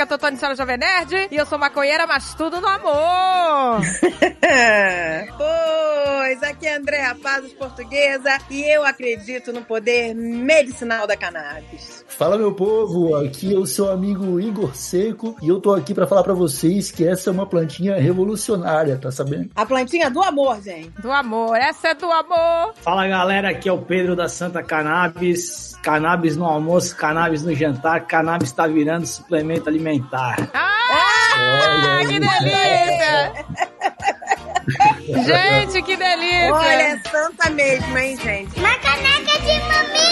aqui é a Gatotone Senhora Jovem Nerd e eu sou maconheira, mas tudo no amor. pois, aqui é Andréa Pazos Portuguesa e eu acredito no poder medicinal da cannabis. Fala meu povo, aqui é o seu amigo Igor Seco e eu tô aqui para falar para vocês que essa é uma plantinha revolucionária, tá sabendo? A plantinha do amor, gente. Do amor, essa é do amor. Fala galera, aqui é o Pedro da Santa Cannabis. Cannabis no almoço, cannabis no jantar, cannabis tá virando suplemento alimentar. Ah, que delícia! gente, que delícia! Olha, é santa mesmo, hein, gente? Uma caneca de mamica!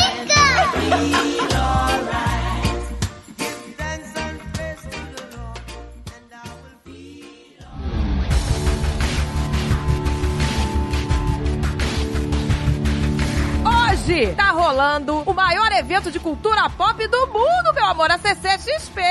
Hoje tá rolando o maior evento de cultura pop do mundo, meu amor, a CCXP.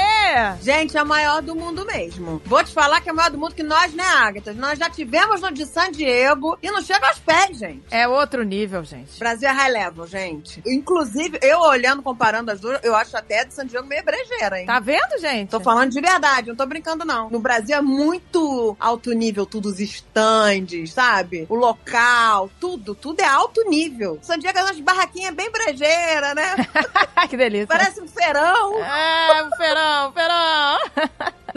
Gente, é o maior do mundo mesmo. Vou te falar que é o maior do mundo que nós, né, Agatha? Nós já tivemos no de San Diego e não chega aos pés, gente. É outro nível, gente. Brasil é high level, gente. Inclusive, eu olhando, comparando as duas, eu acho até a de San Diego meio brejeira, hein? Tá vendo, gente? Tô falando de verdade, não tô brincando, não. No Brasil é muito alto nível, tudo os estandes, sabe? O local, tudo, tudo é alto nível. San Diego é umas barraquinhas bem brejeira, né? que delícia. Parece um feirão. É, um feirão, um feirão.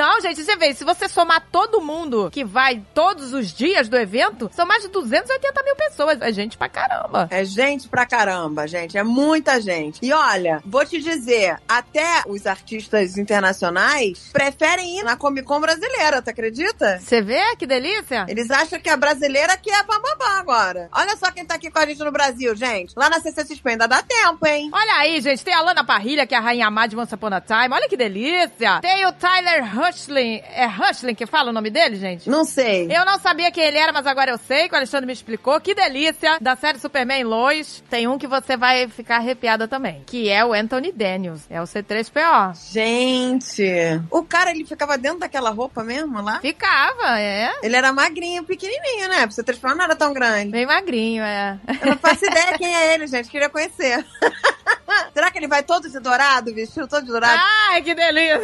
Não, gente, você vê, se você somar todo mundo que vai todos os dias do evento, são mais de 280 mil pessoas. É gente pra caramba. É gente pra caramba, gente. É muita gente. E olha, vou te dizer, até os artistas internacionais preferem ir na Comic Con brasileira, tu acredita? Você vê que delícia? Eles acham que a brasileira que é bababá agora. Olha só quem tá aqui com a gente no Brasil, gente. Lá na CCXP ainda dá tempo, hein? Olha aí, gente. Tem a Lana Parrilha, que é a rainha má de Once Upon a Time. Olha que delícia. Tem o Tyler Hushling. É Hushling que fala o nome dele, gente? Não sei. Eu não sabia quem ele era, mas agora eu sei, que o Alexandre me explicou. Que delícia. Da série Superman Lois. Tem um que você vai ficar arrepiada também. Que é o Anthony Daniels. É o C3PO. Gente. O cara, ele ficava dentro daquela roupa mesmo lá? Ficava, é. Ele era magrinho, pequenininho, né? Pro C3PO não era tão grande. Bem magrinho, é. Eu não faço ideia quem é ele, gente. Queria conhecer. Será que ele vai todo de dourado, vestido todo de dourado? Ai, que delícia!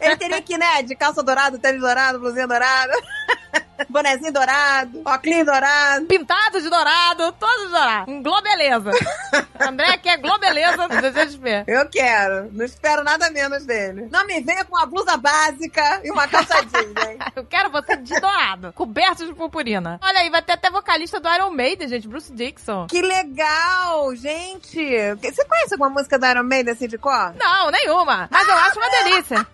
Ele teria que, né, de calça dourada, tênis dourado, blusinha dourada. Bonezinho dourado, óculos dourado. Pintado de dourado, todo de dourado. Um globeleza. André quer globeleza do CCXP. Eu quero. Não espero nada menos dele. Não me venha com uma blusa básica e uma calça jeans, hein? Eu quero você de dourado, coberto de purpurina. Olha aí, vai ter até vocalista do Iron Maiden, gente, Bruce Dixon. Que legal, gente. Você conhece alguma música do Iron Maiden assim de cor? Não, nenhuma. Mas eu acho uma delícia.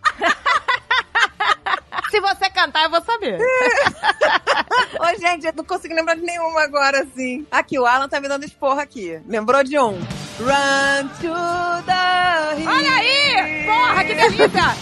Se você cantar, eu vou saber. Ô, gente, eu não consigo lembrar de nenhuma agora, assim. Aqui, o Alan tá me dando esporra aqui. Lembrou de um? Run to the hill. Olha aí! Porra, que delícia!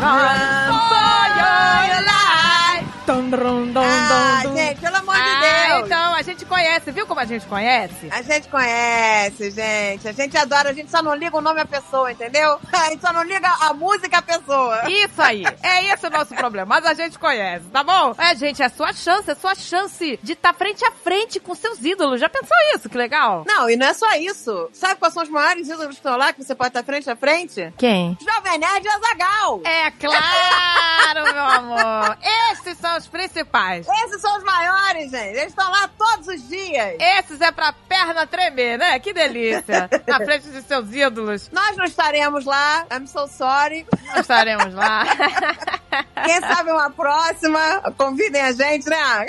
Run for your life! Ah, gente, pelo amor de Ah, Deus. então, a gente conhece. Viu como a gente conhece? A gente conhece, gente. A gente adora, a gente só não liga o nome à pessoa, entendeu? A gente só não liga a música à pessoa. Isso aí. É esse o nosso problema. Mas a gente conhece, tá bom? É, gente, é sua chance, é sua chance de estar frente a frente com seus ídolos. Já pensou isso? Que legal. Não, e não é só isso. Sabe quais são os maiores ídolos que estão lá que você pode estar frente a frente? Quem? Jovem Nerd e Azagal. É claro, meu amor. Esses são os principais. Esses são os maiores, gente. Eles estão lá todos os dias. Esses é pra perna tremer, né? Que delícia. Na frente de seus ídolos. Nós não estaremos lá. I'm so sorry. Nós estaremos lá. Quem sabe uma próxima, convidem a gente, né?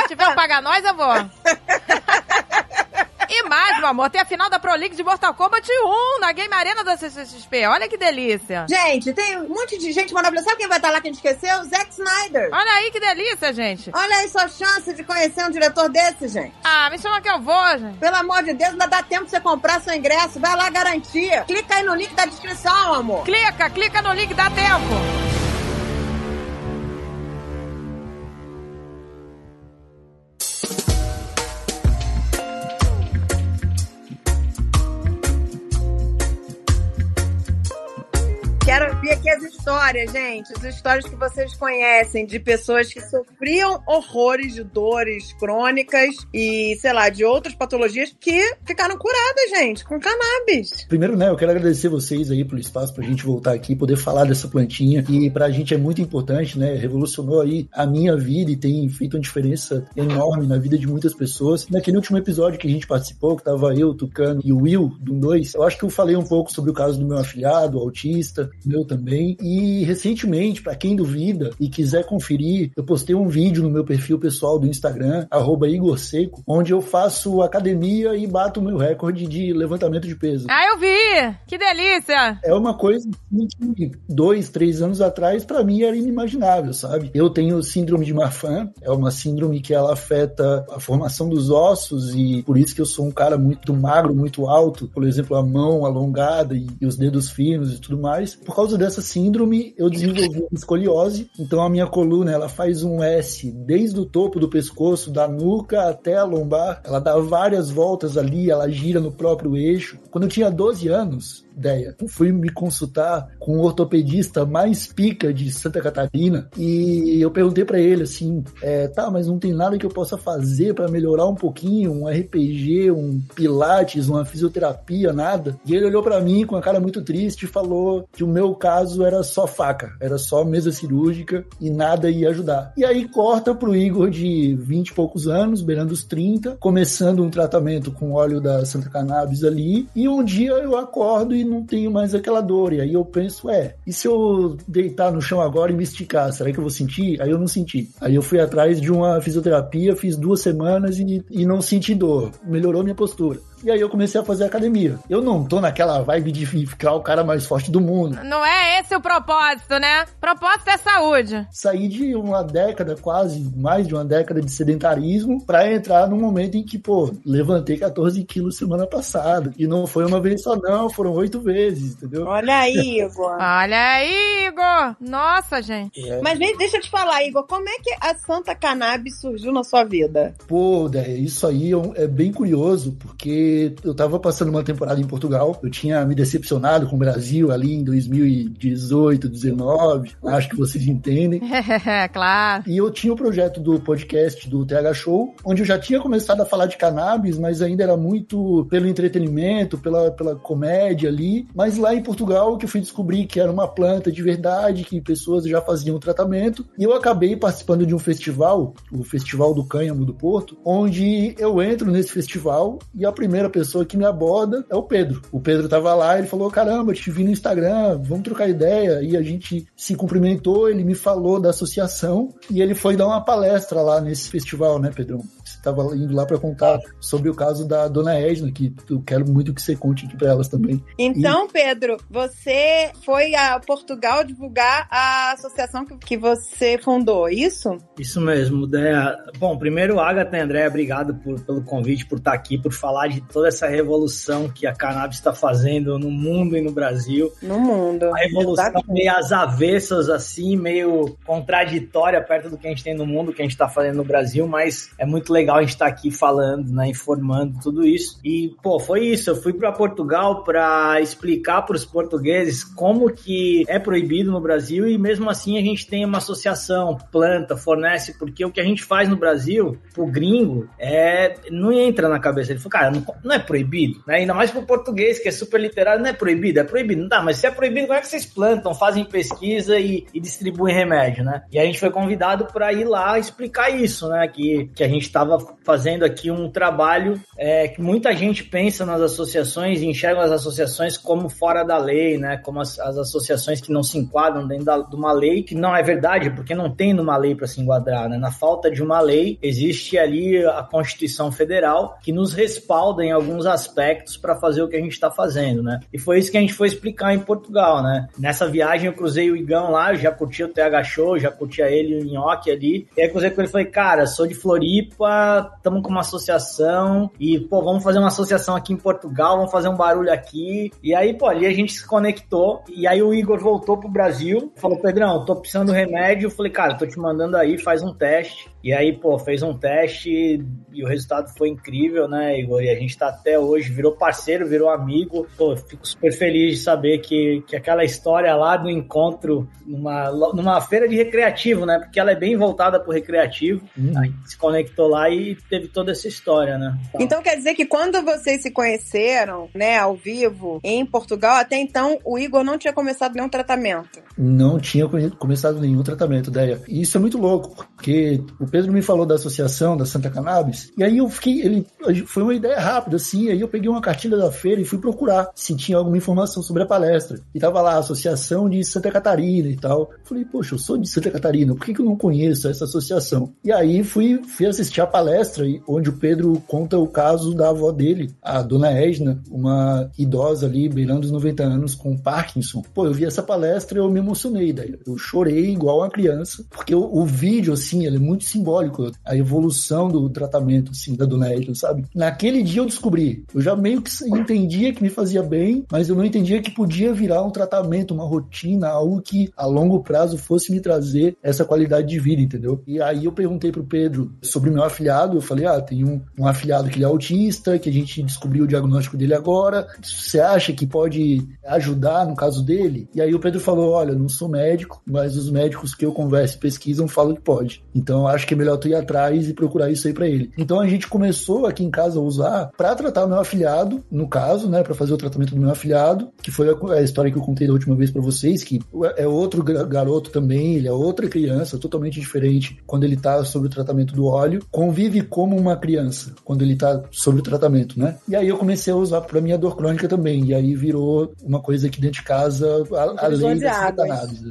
Se tiver um paga nós, eu vou. E mais, meu amor, tem a final da Pro League de Mortal Kombat 1 na Game Arena da CCXP. Olha que delícia. Gente, tem um monte de gente maravilhosa. Sabe quem vai estar lá que a gente esqueceu? Zack Snyder. Olha aí que delícia, gente. Olha aí sua chance de conhecer um diretor desse, gente. Ah, me chama que eu vou, gente. Pelo amor de Deus, ainda dá tempo de você comprar seu ingresso. Vai lá garantir. Clica aí no link da descrição, amor. Clica, clica no link, dá tempo. Histórias, gente. As histórias que vocês conhecem de pessoas que sofriam horrores de dores crônicas e, sei lá, de outras patologias que ficaram curadas, gente, com cannabis. Primeiro, né, eu quero agradecer vocês aí pelo espaço pra gente voltar aqui, poder falar dessa plantinha, que pra gente é muito importante, né? Revolucionou aí a minha vida e tem feito uma diferença enorme na vida de muitas pessoas. Naquele último episódio que a gente participou, que tava eu, Tucano e o Will, do 2, eu acho que eu falei um pouco sobre o caso do meu afilhado, autista, meu também. E recentemente, para quem duvida e quiser conferir, eu postei um vídeo no meu perfil pessoal do Instagram, Igor Seco, onde eu faço academia e bato o meu recorde de levantamento de peso. Ah, eu vi! Que delícia! É uma coisa que dois, três anos atrás, para mim era inimaginável, sabe? Eu tenho síndrome de Marfan, é uma síndrome que ela afeta a formação dos ossos e por isso que eu sou um cara muito magro, muito alto, por exemplo, a mão alongada e, e os dedos finos e tudo mais. Por causa dessa síndrome, eu desenvolvi escoliose, então a minha coluna ela faz um S desde o topo do pescoço, da nuca até a lombar. Ela dá várias voltas ali, ela gira no próprio eixo. Quando eu tinha 12 anos, ideia. Fui me consultar com o ortopedista mais pica de Santa Catarina e eu perguntei para ele assim, é, tá, mas não tem nada que eu possa fazer para melhorar um pouquinho, um RPG, um pilates, uma fisioterapia, nada. E ele olhou para mim com a cara muito triste e falou que o meu caso era só faca, era só mesa cirúrgica e nada ia ajudar. E aí corta pro Igor de 20 e poucos anos, beirando os 30, começando um tratamento com óleo da Santa Cannabis ali, e um dia eu acordo e não tenho mais aquela dor. E aí eu penso, é, e se eu deitar no chão agora e me esticar, será que eu vou sentir? Aí eu não senti. Aí eu fui atrás de uma fisioterapia, fiz duas semanas e, e não senti dor. Melhorou minha postura. E aí eu comecei a fazer academia. Eu não tô naquela vibe de ficar o cara mais forte do mundo. Não é esse o propósito, né? Propósito é saúde. Saí de uma década, quase mais de uma década de sedentarismo, para entrar num momento em que, pô, levantei 14 quilos semana passada. E não foi uma vez só, não, foram oito vezes, entendeu? Olha aí, Igor. Olha aí, Igor. Nossa, gente. É. Mas deixa eu te falar, Igor, como é que a Santa Cannabis surgiu na sua vida? Pô, isso aí é, é bem curioso, porque eu tava passando uma temporada em Portugal, eu tinha me decepcionado com o Brasil ali em 2018, 19, acho que vocês entendem. claro. E eu tinha o um projeto do podcast do TH Show, onde eu já tinha começado a falar de cannabis, mas ainda era muito pelo entretenimento, pela, pela comédia ali. Mas lá em Portugal que eu fui descobrir que era uma planta de verdade, que pessoas já faziam tratamento. E eu acabei participando de um festival, o Festival do Cânhamo do Porto, onde eu entro nesse festival e a primeira primeira pessoa que me aborda é o Pedro. O Pedro tava lá, ele falou: caramba, te vi no Instagram, vamos trocar ideia. E a gente se cumprimentou, ele me falou da associação e ele foi dar uma palestra lá nesse festival, né, Pedrão? Estava indo lá para contar sobre o caso da dona Edna, que eu quero muito que você conte aqui para elas também. Então, e... Pedro, você foi a Portugal divulgar a associação que você fundou, isso? Isso mesmo, Déia. Bom, primeiro, Agatha e André, obrigado por, pelo convite, por estar aqui, por falar de toda essa revolução que a cannabis está fazendo no mundo e no Brasil. No mundo. A revolução Exatamente. meio às avessas, assim, meio contraditória perto do que a gente tem no mundo, que a gente está fazendo no Brasil, mas é muito legal legal a gente estar tá aqui falando, né, informando tudo isso. E, pô, foi isso. Eu fui para Portugal para explicar para os portugueses como que é proibido no Brasil e mesmo assim a gente tem uma associação, planta, fornece, porque o que a gente faz no Brasil, pro gringo, é não entra na cabeça. Ele falou, cara, não, não é proibido, né? Ainda mais pro português, que é super literário, não é proibido, é proibido. Não dá, mas se é proibido, como é que vocês plantam, fazem pesquisa e, e distribuem remédio, né? E a gente foi convidado para ir lá explicar isso, né? Que, que a gente estava fazendo aqui um trabalho é, que muita gente pensa nas associações e enxerga as associações como fora da lei, né? Como as, as associações que não se enquadram dentro da, de uma lei, que não é verdade, porque não tem numa lei para se enquadrar, né? Na falta de uma lei, existe ali a Constituição Federal que nos respalda em alguns aspectos para fazer o que a gente está fazendo, né? E foi isso que a gente foi explicar em Portugal, né? Nessa viagem eu cruzei o Igão lá, já curti o TH Show, já curtia ele, o Nhoque ali. E aí cruzei com ele e falei, cara, sou de Floripa, estamos com uma associação e, pô, vamos fazer uma associação aqui em Portugal, vamos fazer um barulho aqui. E aí, pô, ali a gente se conectou e aí o Igor voltou pro Brasil, falou, Pedrão, tô precisando do remédio. Eu falei, cara, tô te mandando aí, faz um teste. E aí, pô, fez um teste e o resultado foi incrível, né, Igor? E a gente tá até hoje, virou parceiro, virou amigo. Pô, fico super feliz de saber que, que aquela história lá do encontro numa, numa feira de recreativo, né? Porque ela é bem voltada pro recreativo. Uhum. A gente se conectou lá e teve toda essa história, né? Então, então quer dizer que quando vocês se conheceram, né, ao vivo, em Portugal, até então o Igor não tinha começado nenhum tratamento? Não tinha começado nenhum tratamento, ideia. E isso é muito louco, porque o Pedro me falou da associação da Santa Cannabis, e aí eu fiquei, ele foi uma ideia rápida, assim, aí eu peguei uma cartilha da feira e fui procurar se tinha alguma informação sobre a palestra. E tava lá, Associação de Santa Catarina e tal. Falei, poxa, eu sou de Santa Catarina, por que, que eu não conheço essa associação? E aí fui, fui assistir a palestra, onde o Pedro conta o caso da avó dele, a dona Edna, uma idosa ali, beirando os 90 anos, com Parkinson. Pô, eu vi essa palestra e eu me emocionei, daí. Eu chorei igual uma criança, porque o, o vídeo, assim, ele é muito simbólico, a evolução do tratamento, assim, da dona Edna, sabe? Naquele dia eu descobri, eu já meio que entendia que me fazia bem, mas eu não entendia que podia virar um tratamento, uma rotina, algo que a longo prazo fosse me trazer essa qualidade de vida, entendeu? E aí eu perguntei pro Pedro sobre o meu afiliado, eu falei, ah, tem um, um afiliado que ele é autista, que a gente descobriu o diagnóstico dele agora, você acha que pode ajudar no caso dele? E aí o Pedro falou, olha, não sou médico, mas os médicos que eu converso e pesquisam falam que pode. Então acho que é melhor tu ir atrás e procurar isso aí para ele. Então a gente começou aqui em casa a usar para tratar o meu afiliado, no caso, né, para fazer o tratamento do meu afiliado, que foi a, a história que eu contei da última vez para vocês, que é outro garoto também, ele é outra criança, totalmente diferente quando ele tá sobre o tratamento do óleo, convive como uma criança quando ele tá sobre o tratamento, né? E aí eu comecei a usar para minha dor crônica também, e aí virou uma coisa aqui dentro de casa, a, além da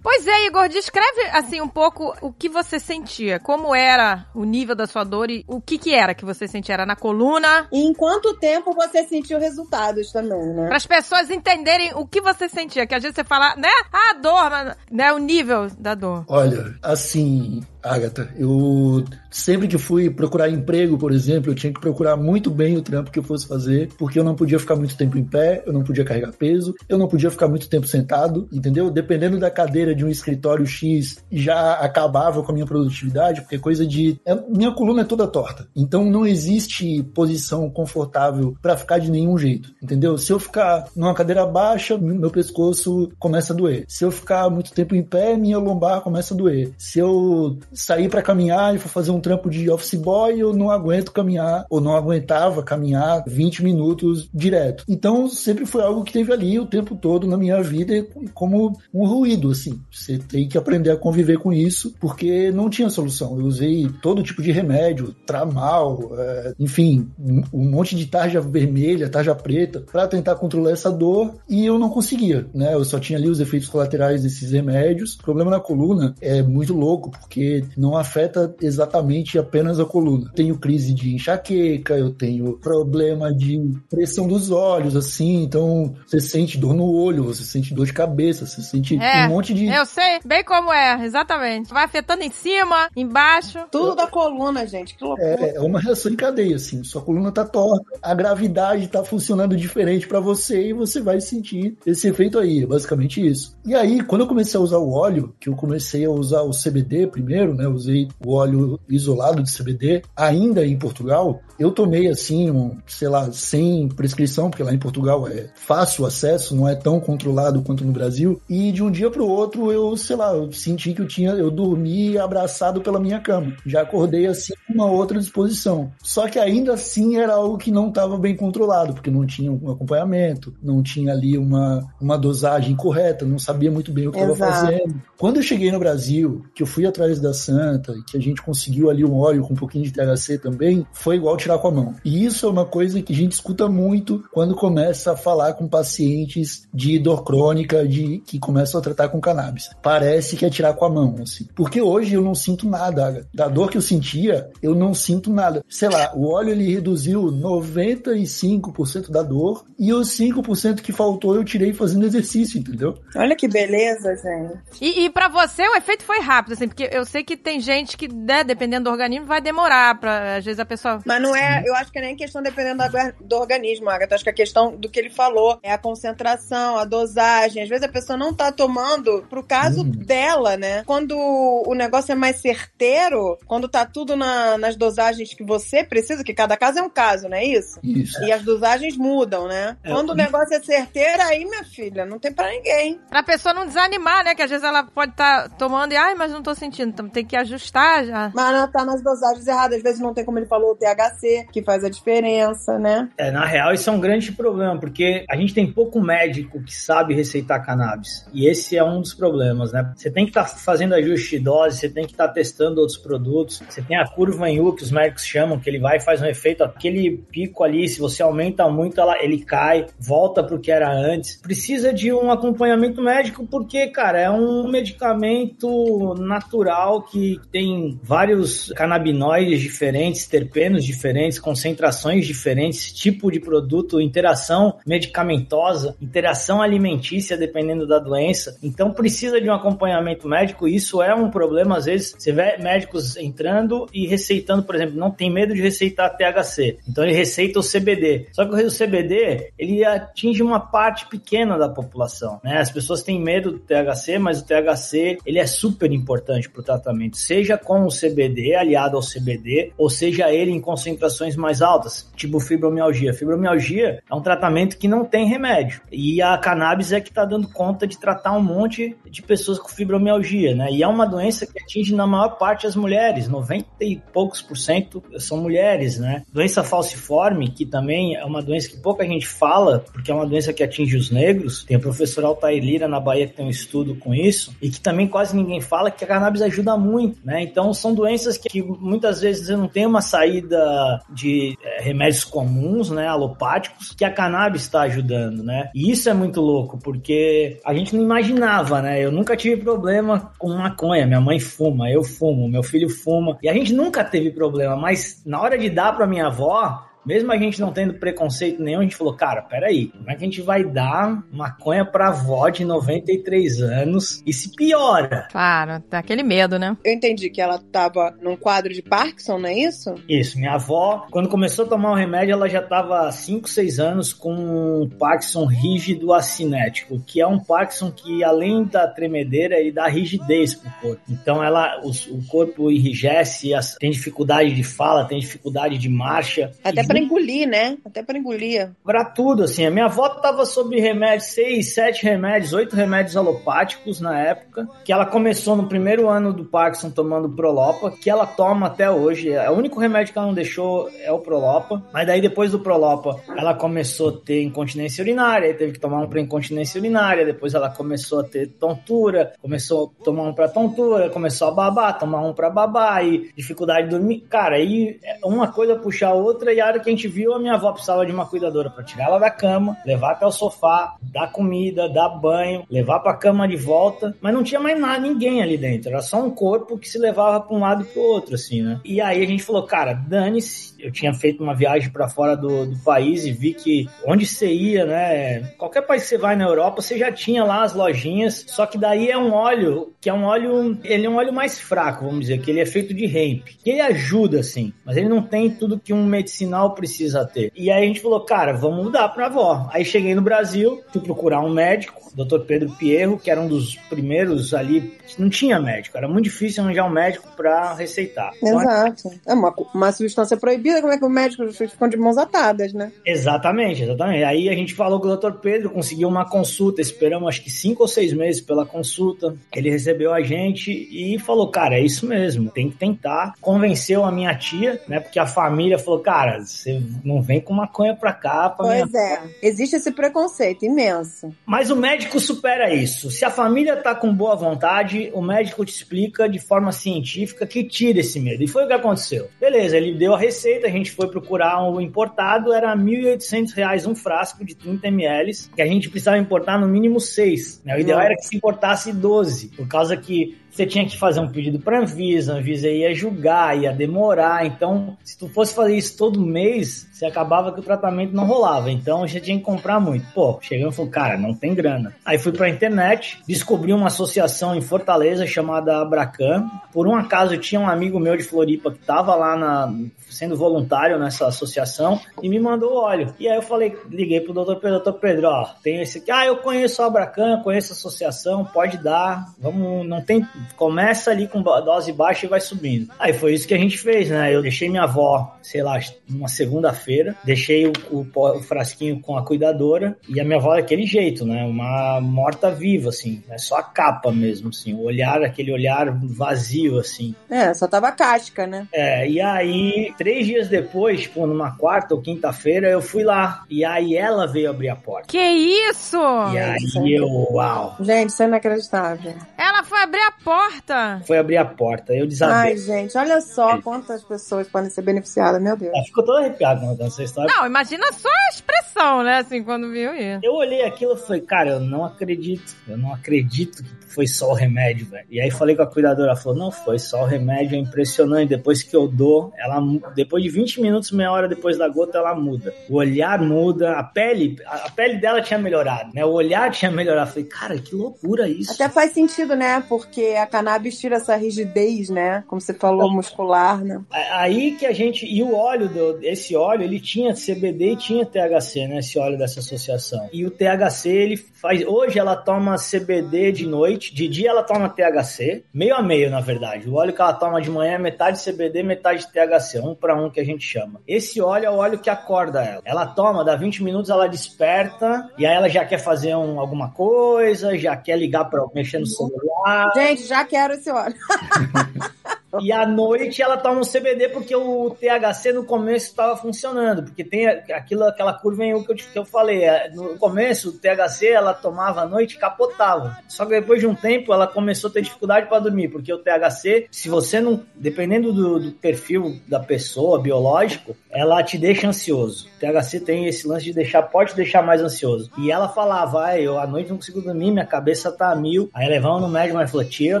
Pois é, Igor, descreve assim um pouco o que você sentia, como era o nível da sua dor e o que que era que você sentia? Era na coluna? E em quanto tempo você sentiu resultados também, né? Para as pessoas entenderem o que você sentia, que às vezes você fala, né? A dor, mas, né? O nível da dor. Olha, assim, Agatha, eu sempre que fui procurar emprego, por exemplo, eu tinha que procurar muito bem o trampo que eu fosse fazer, porque eu não podia ficar muito tempo em pé, eu não podia carregar peso, eu não podia ficar muito tempo sentado, entendeu? Dependendo da cadeira de um escritório X, já acabava com a minha produtividade, porque coisa de. É, minha coluna é toda torta. Então não existe posição confortável para ficar de nenhum jeito, entendeu? Se eu ficar numa cadeira baixa, meu pescoço começa a doer. Se eu ficar muito tempo em pé, minha lombar começa a doer. Se eu sair para caminhar e for fazer um trampo de office boy, eu não aguento caminhar, ou não aguentava caminhar 20 minutos direto. Então, sempre foi algo que teve ali o tempo todo na minha vida como um ruído, assim. Você tem que aprender a conviver com isso, porque não tinha solução. Eu usei todo tipo de remédio, tramal, é, enfim, um monte de tarja vermelha, tarja preta, para tentar controlar essa dor, e eu não conseguia, né? Eu só tinha ali os efeitos colaterais desses remédios. O problema na coluna é muito louco, porque não afeta exatamente apenas a coluna. Tenho crise de enxaqueca, eu tenho problema de pressão dos olhos, assim, então você sente dor no olho, você sente dor de cabeça, você sente é, um monte de. Eu sei bem como é, exatamente. Vai afetando em cima, embaixo. Tudo da coluna, gente, que loucura. É, é uma reação em cadeia, assim. Sua coluna tá torta, a gravidade tá funcionando diferente para você e você vai sentir esse efeito aí, é basicamente isso. E aí, quando eu comecei a usar o óleo, que eu comecei a usar o CBD primeiro, né? Usei o óleo isolado de CBD ainda em Portugal. Eu tomei assim, um, sei lá, sem prescrição, porque lá em Portugal é fácil o acesso, não é tão controlado quanto no Brasil. E de um dia para o outro eu, sei lá, eu senti que eu tinha, eu dormi abraçado pela minha cama. Já acordei assim com uma outra disposição. Só que ainda assim era algo que não estava bem controlado, porque não tinha um acompanhamento, não tinha ali uma, uma dosagem correta, não sabia muito bem o que estava fazendo. Quando eu cheguei no Brasil, que eu fui atrás da Santa, que a gente conseguiu ali um óleo com um pouquinho de THC também, foi igual tirar com a mão. E isso é uma coisa que a gente escuta muito quando começa a falar com pacientes de dor crônica, de que começam a tratar com cannabis. Parece que é tirar com a mão, assim. Porque hoje eu não sinto nada. Da dor que eu sentia, eu não sinto nada. Sei lá, o óleo ele reduziu 95% da dor e os 5% que faltou eu tirei fazendo exercício, entendeu? Olha que beleza, gente. E, e para você o efeito foi rápido, assim, porque eu sei que que tem gente que, né, dependendo do organismo, vai demorar pra, às vezes a pessoa... Mas não é, eu acho que nem questão dependendo do, organismo, Agatha. Acho que a questão do que ele falou é a concentração, a dosagem. Às vezes a pessoa não tá tomando pro caso Uhum. dela, né? Quando o negócio é mais certeiro, quando tá tudo na- nas dosagens que você precisa, que cada caso é um caso, não é isso? Isso. E as dosagens mudam, né? É, Quando o negócio é certeiro, aí, minha filha, não tem pra ninguém. Pra pessoa não desanimar, né? Que às vezes ela pode estar tomando e, ai, mas não tô sentindo. Então tem que ajustar já. Mas ela tá nas dosagens erradas. Às vezes não tem, como ele falou, o THC, que faz a diferença, né? É, na real, isso é um grande problema, porque a gente tem pouco médico que sabe receitar cannabis. E esse é um dos problemas, né? Você tem que estar fazendo ajuste de dose, você tem que estar testando outros produtos. Você tem a curva em U, que os médicos chamam, que ele vai e faz um efeito, aquele pico ali, se você aumenta muito, ela, ele cai, volta pro que era antes. Precisa de um acompanhamento médico, porque, cara, é um medicamento natural que tem vários canabinoides diferentes, terpenos diferentes, concentrações diferentes, tipo de produto, interação medicamentosa, interação alimentícia, dependendo da doença. Então precisa de um acompanhamento médico. Isso é um problema, às vezes, você vê médicos entrando e receitando, por exemplo, não tem medo de receitar THC. Então ele receita o CBD. Só que o CBD, ele atinge uma parte pequena da população, né? As pessoas têm medo do THC, mas o THC, ele é super importante para o tratamento, seja com o CBD aliado ao CBD, ou seja ele em concentrações mais altas, tipo fibromialgia. Fibromialgia é um tratamento que não tem remédio. E a cannabis é que está dando conta de tratar um monte de pessoas com fibromialgia, né? E é uma doença que atinge na maior parte as mulheres, 90 e poucos por cento são mulheres, né? Doença falciforme, que também é uma doença que pouca gente fala, porque é uma doença que atinge os negros. Tem o professor Altair Lira na Bahia que tem um estudo com isso, e que também quase ninguém fala que a cannabis ajuda muito, né? Então são doenças que, que muitas vezes não tem uma saída de é, remédios comuns, né, alopáticos, que a cannabis está ajudando, né? E isso é muito louco, porque a gente não imaginava, né? Eu nunca tive problema com maconha, minha mãe fuma, eu fumo, meu filho fuma, e a gente nunca teve problema, mas na hora de dar para minha avó, mesmo a gente não tendo preconceito nenhum, a gente falou, cara, peraí, como é que a gente vai dar maconha pra avó de 93 anos e se piora? Claro, tá aquele medo, né? Eu entendi que ela tava num quadro de Parkinson, não é isso? Isso, minha avó, quando começou a tomar o remédio, ela já estava há 5, 6 anos com um Parkinson rígido acinético, que é um Parkinson que, além da tremedeira, ele dá rigidez pro corpo. Então, ela, o, o corpo enrijece, tem dificuldade de fala, tem dificuldade de marcha. Até engolir, né? Até pra engolir. Pra tudo, assim. A minha avó tava sob remédios, seis, sete remédios, oito remédios alopáticos na época, que ela começou no primeiro ano do Parkinson tomando Prolopa, que ela toma até hoje. É, O único remédio que ela não deixou é o Prolopa, mas daí depois do Prolopa, ela começou a ter incontinência urinária, teve que tomar um pra incontinência urinária, depois ela começou a ter tontura, começou a tomar um pra tontura, começou a babar, tomar um pra babar, e dificuldade de dormir. Cara, aí uma coisa puxa a outra, e a hora que a gente viu, a minha avó precisava de uma cuidadora pra tirar ela da cama, levar até o sofá, dar comida, dar banho, levar pra cama de volta, mas não tinha mais nada, ninguém ali dentro, era só um corpo que se levava pra um lado e pro outro, assim, né? E aí a gente falou, cara, dane-se, eu tinha feito uma viagem pra fora do, do país e vi que onde você ia, né? Qualquer país que você vai na Europa, você já tinha lá as lojinhas, só que daí é um óleo que é um óleo, ele é um óleo mais fraco, vamos dizer, que ele é feito de hemp. Que ele ajuda, assim, mas ele não tem tudo que um medicinal precisa ter. E aí a gente falou, cara, vamos mudar pra avó. Aí cheguei no Brasil, fui procurar um médico, Dr. Pedro Pierro, que era um dos primeiros ali, não tinha médico, era muito difícil arranjar um médico pra receitar. Exato. É uma, uma substância proibida, como é que o médico ficam de mãos atadas, né? Exatamente, exatamente. Aí a gente falou com o Dr. Pedro, conseguiu uma consulta, esperamos acho que cinco ou seis meses pela consulta. Ele recebeu a gente e falou, cara, é isso mesmo, tem que tentar. Convenceu a minha tia, né? Porque a família falou, cara, você não vem com maconha pra cá. Pra minha Pois é. Existe esse preconceito imenso. mas o médico supera isso. Se a família tá com boa vontade, o médico te explica de forma científica que tira esse medo. E foi o que aconteceu. Beleza, ele deu a receita, a gente foi procurar um importado, era 1.800 reais um frasco de 30 ml, que a gente precisava importar no mínimo 6. Né? O ideal era que se importasse 12, por causa que você tinha que fazer um pedido para a Anvisa, a Anvisa ia julgar, ia demorar. Então, se tu fosse fazer isso todo mês, você acabava que o tratamento não rolava. Então você tinha que comprar muito. Pô, chegando e falou, cara, não tem grana. Aí fui pra internet, descobri uma associação em Fortaleza chamada Abracan. Por um acaso tinha um amigo meu de Floripa que tava lá na, sendo voluntário nessa associação e me mandou óleo. E aí eu falei, liguei pro doutor Pedro, doutor Pedro, ó, tem esse aqui, ah, eu conheço a Abracan, conheço a associação, pode dar, vamos, não tem, começa ali com dose baixa e vai subindo. Aí foi isso que a gente fez, né? Eu deixei minha avó, sei lá, uma segunda-feira, deixei o, o, o, frasquinho com a cuidadora e a minha avó daquele jeito, né? Uma morta-viva, assim, é só a capa mesmo, assim, o olhar, aquele olhar vazio, assim. É, só tava casca, né? É, e aí Três dias depois, tipo, numa quarta ou quinta-feira, eu fui lá. E aí ela veio abrir a porta. Que isso? E aí eu, uau. Gente, isso é inacreditável. Ela foi abrir a porta. Foi abrir a porta. Eu desabei. Ai, gente, olha só é. quantas pessoas podem ser beneficiadas, meu Deus. Ela ficou toda arrepiada contando essa história. Não, imagina só a expressão, né, assim, quando viu isso. Eu olhei aquilo e falei, cara, eu não acredito. Eu não acredito que foi só o remédio, velho. E aí falei com a cuidadora, ela falou, não, foi só o remédio, é impressionante. Depois que eu dou, ela depois de 20 minutos, meia hora depois da gota, ela muda. O olhar muda, a pele, a pele dela tinha melhorado, né? O olhar tinha melhorado. Falei, cara, que loucura isso. Até faz sentido, né? Porque a cannabis tira essa rigidez, né? Como você falou, muscular, né? Aí que a gente. E o óleo, do, esse óleo, ele tinha CBD e tinha THC, né? Esse óleo dessa associação. E o THC, ele faz. Hoje ela toma CBD de noite, de dia ela toma THC, meio a meio, na verdade. O óleo que ela toma de manhã é metade CBD, metade THC, um para um que a gente chama. Esse óleo é o óleo que acorda ela. Ela toma, dá 20 minutos, ela desperta, e aí ela já quer fazer um, alguma coisa, já quer ligar para mexer no celular. Gente, já quero esse óleo. E à noite ela toma um CBD porque o THC no começo estava funcionando, porque tem aquilo, aquela curva em U que eu, que eu falei. É, no começo, o THC ela tomava à noite e capotava. Só que depois de um tempo ela começou a ter dificuldade para dormir, porque o THC, se você não, dependendo do, do perfil da pessoa biológico, ela te deixa ansioso. O THC tem esse lance de deixar, pode deixar mais ansioso. E ela falava, ah, eu à noite não consigo dormir, minha cabeça tá a mil. Aí levamos no médico, mas falou, tira o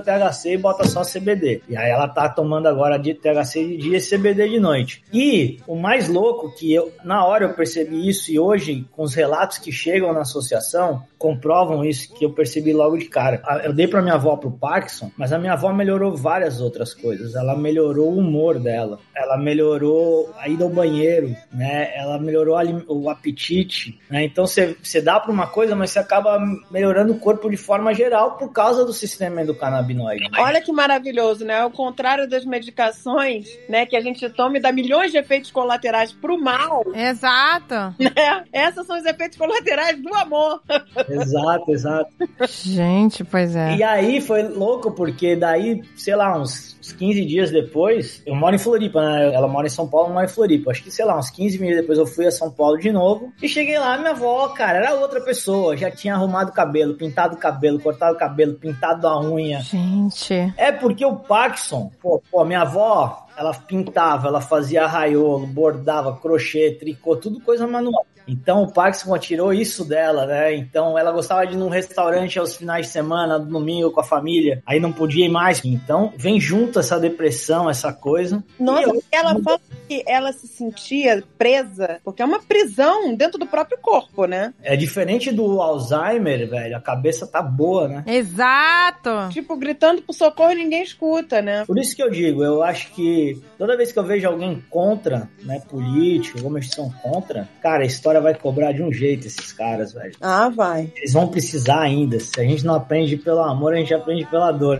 THC e bota só CBD. E aí ela tá tomando agora de THC de dia e CBD de noite. E o mais louco que eu, na hora eu percebi isso e hoje, com os relatos que chegam na associação, comprovam isso que eu percebi logo de cara. Eu dei para minha avó pro Parkinson, mas a minha avó melhorou várias outras coisas. Ela melhorou o humor dela, ela melhorou a ida ao banheiro, né? Ela melhorou o apetite, né? Então você dá para uma coisa, mas você acaba melhorando o corpo de forma geral por causa do sistema endocannabinoide. Olha que maravilhoso, né? Ao contrário das medicações, né, que a gente toma e dá milhões de efeitos colaterais pro mal. Exato. Né? Esses são os efeitos colaterais do amor. Exato, exato. Gente, pois é. E aí foi louco, porque daí, sei lá, uns, uns 15 dias depois, eu moro em Floripa, né? Ela mora em São Paulo, eu moro em Floripa. Acho que, sei lá, uns 15 dias depois eu fui a São Paulo de novo. E cheguei lá, minha avó, cara, era outra pessoa. Já tinha arrumado o cabelo, pintado o cabelo, cortado o cabelo, pintado a unha. Gente. É porque o Parkinson, pô, pô minha avó, ela pintava, ela fazia arraiolo, bordava, crochê, tricô, tudo coisa manual. Então o Parkinson tirou isso dela, né? Então ela gostava de ir num restaurante aos finais de semana, no domingo com a família, aí não podia ir mais. Então vem junto essa depressão, essa coisa. Nossa, eu... ela fala que ela se sentia presa, porque é uma prisão dentro do próprio corpo, né? É diferente do Alzheimer, velho, a cabeça tá boa, né? Exato! Tipo, gritando por socorro e ninguém escuta, né? Por isso que eu digo, eu acho que toda vez que eu vejo alguém contra, né, político, alguma instituição contra, cara, a história vai cobrar de um jeito esses caras, velho. Ah, vai. Eles vão precisar ainda. Se a gente não aprende pelo amor, a gente aprende pela dor.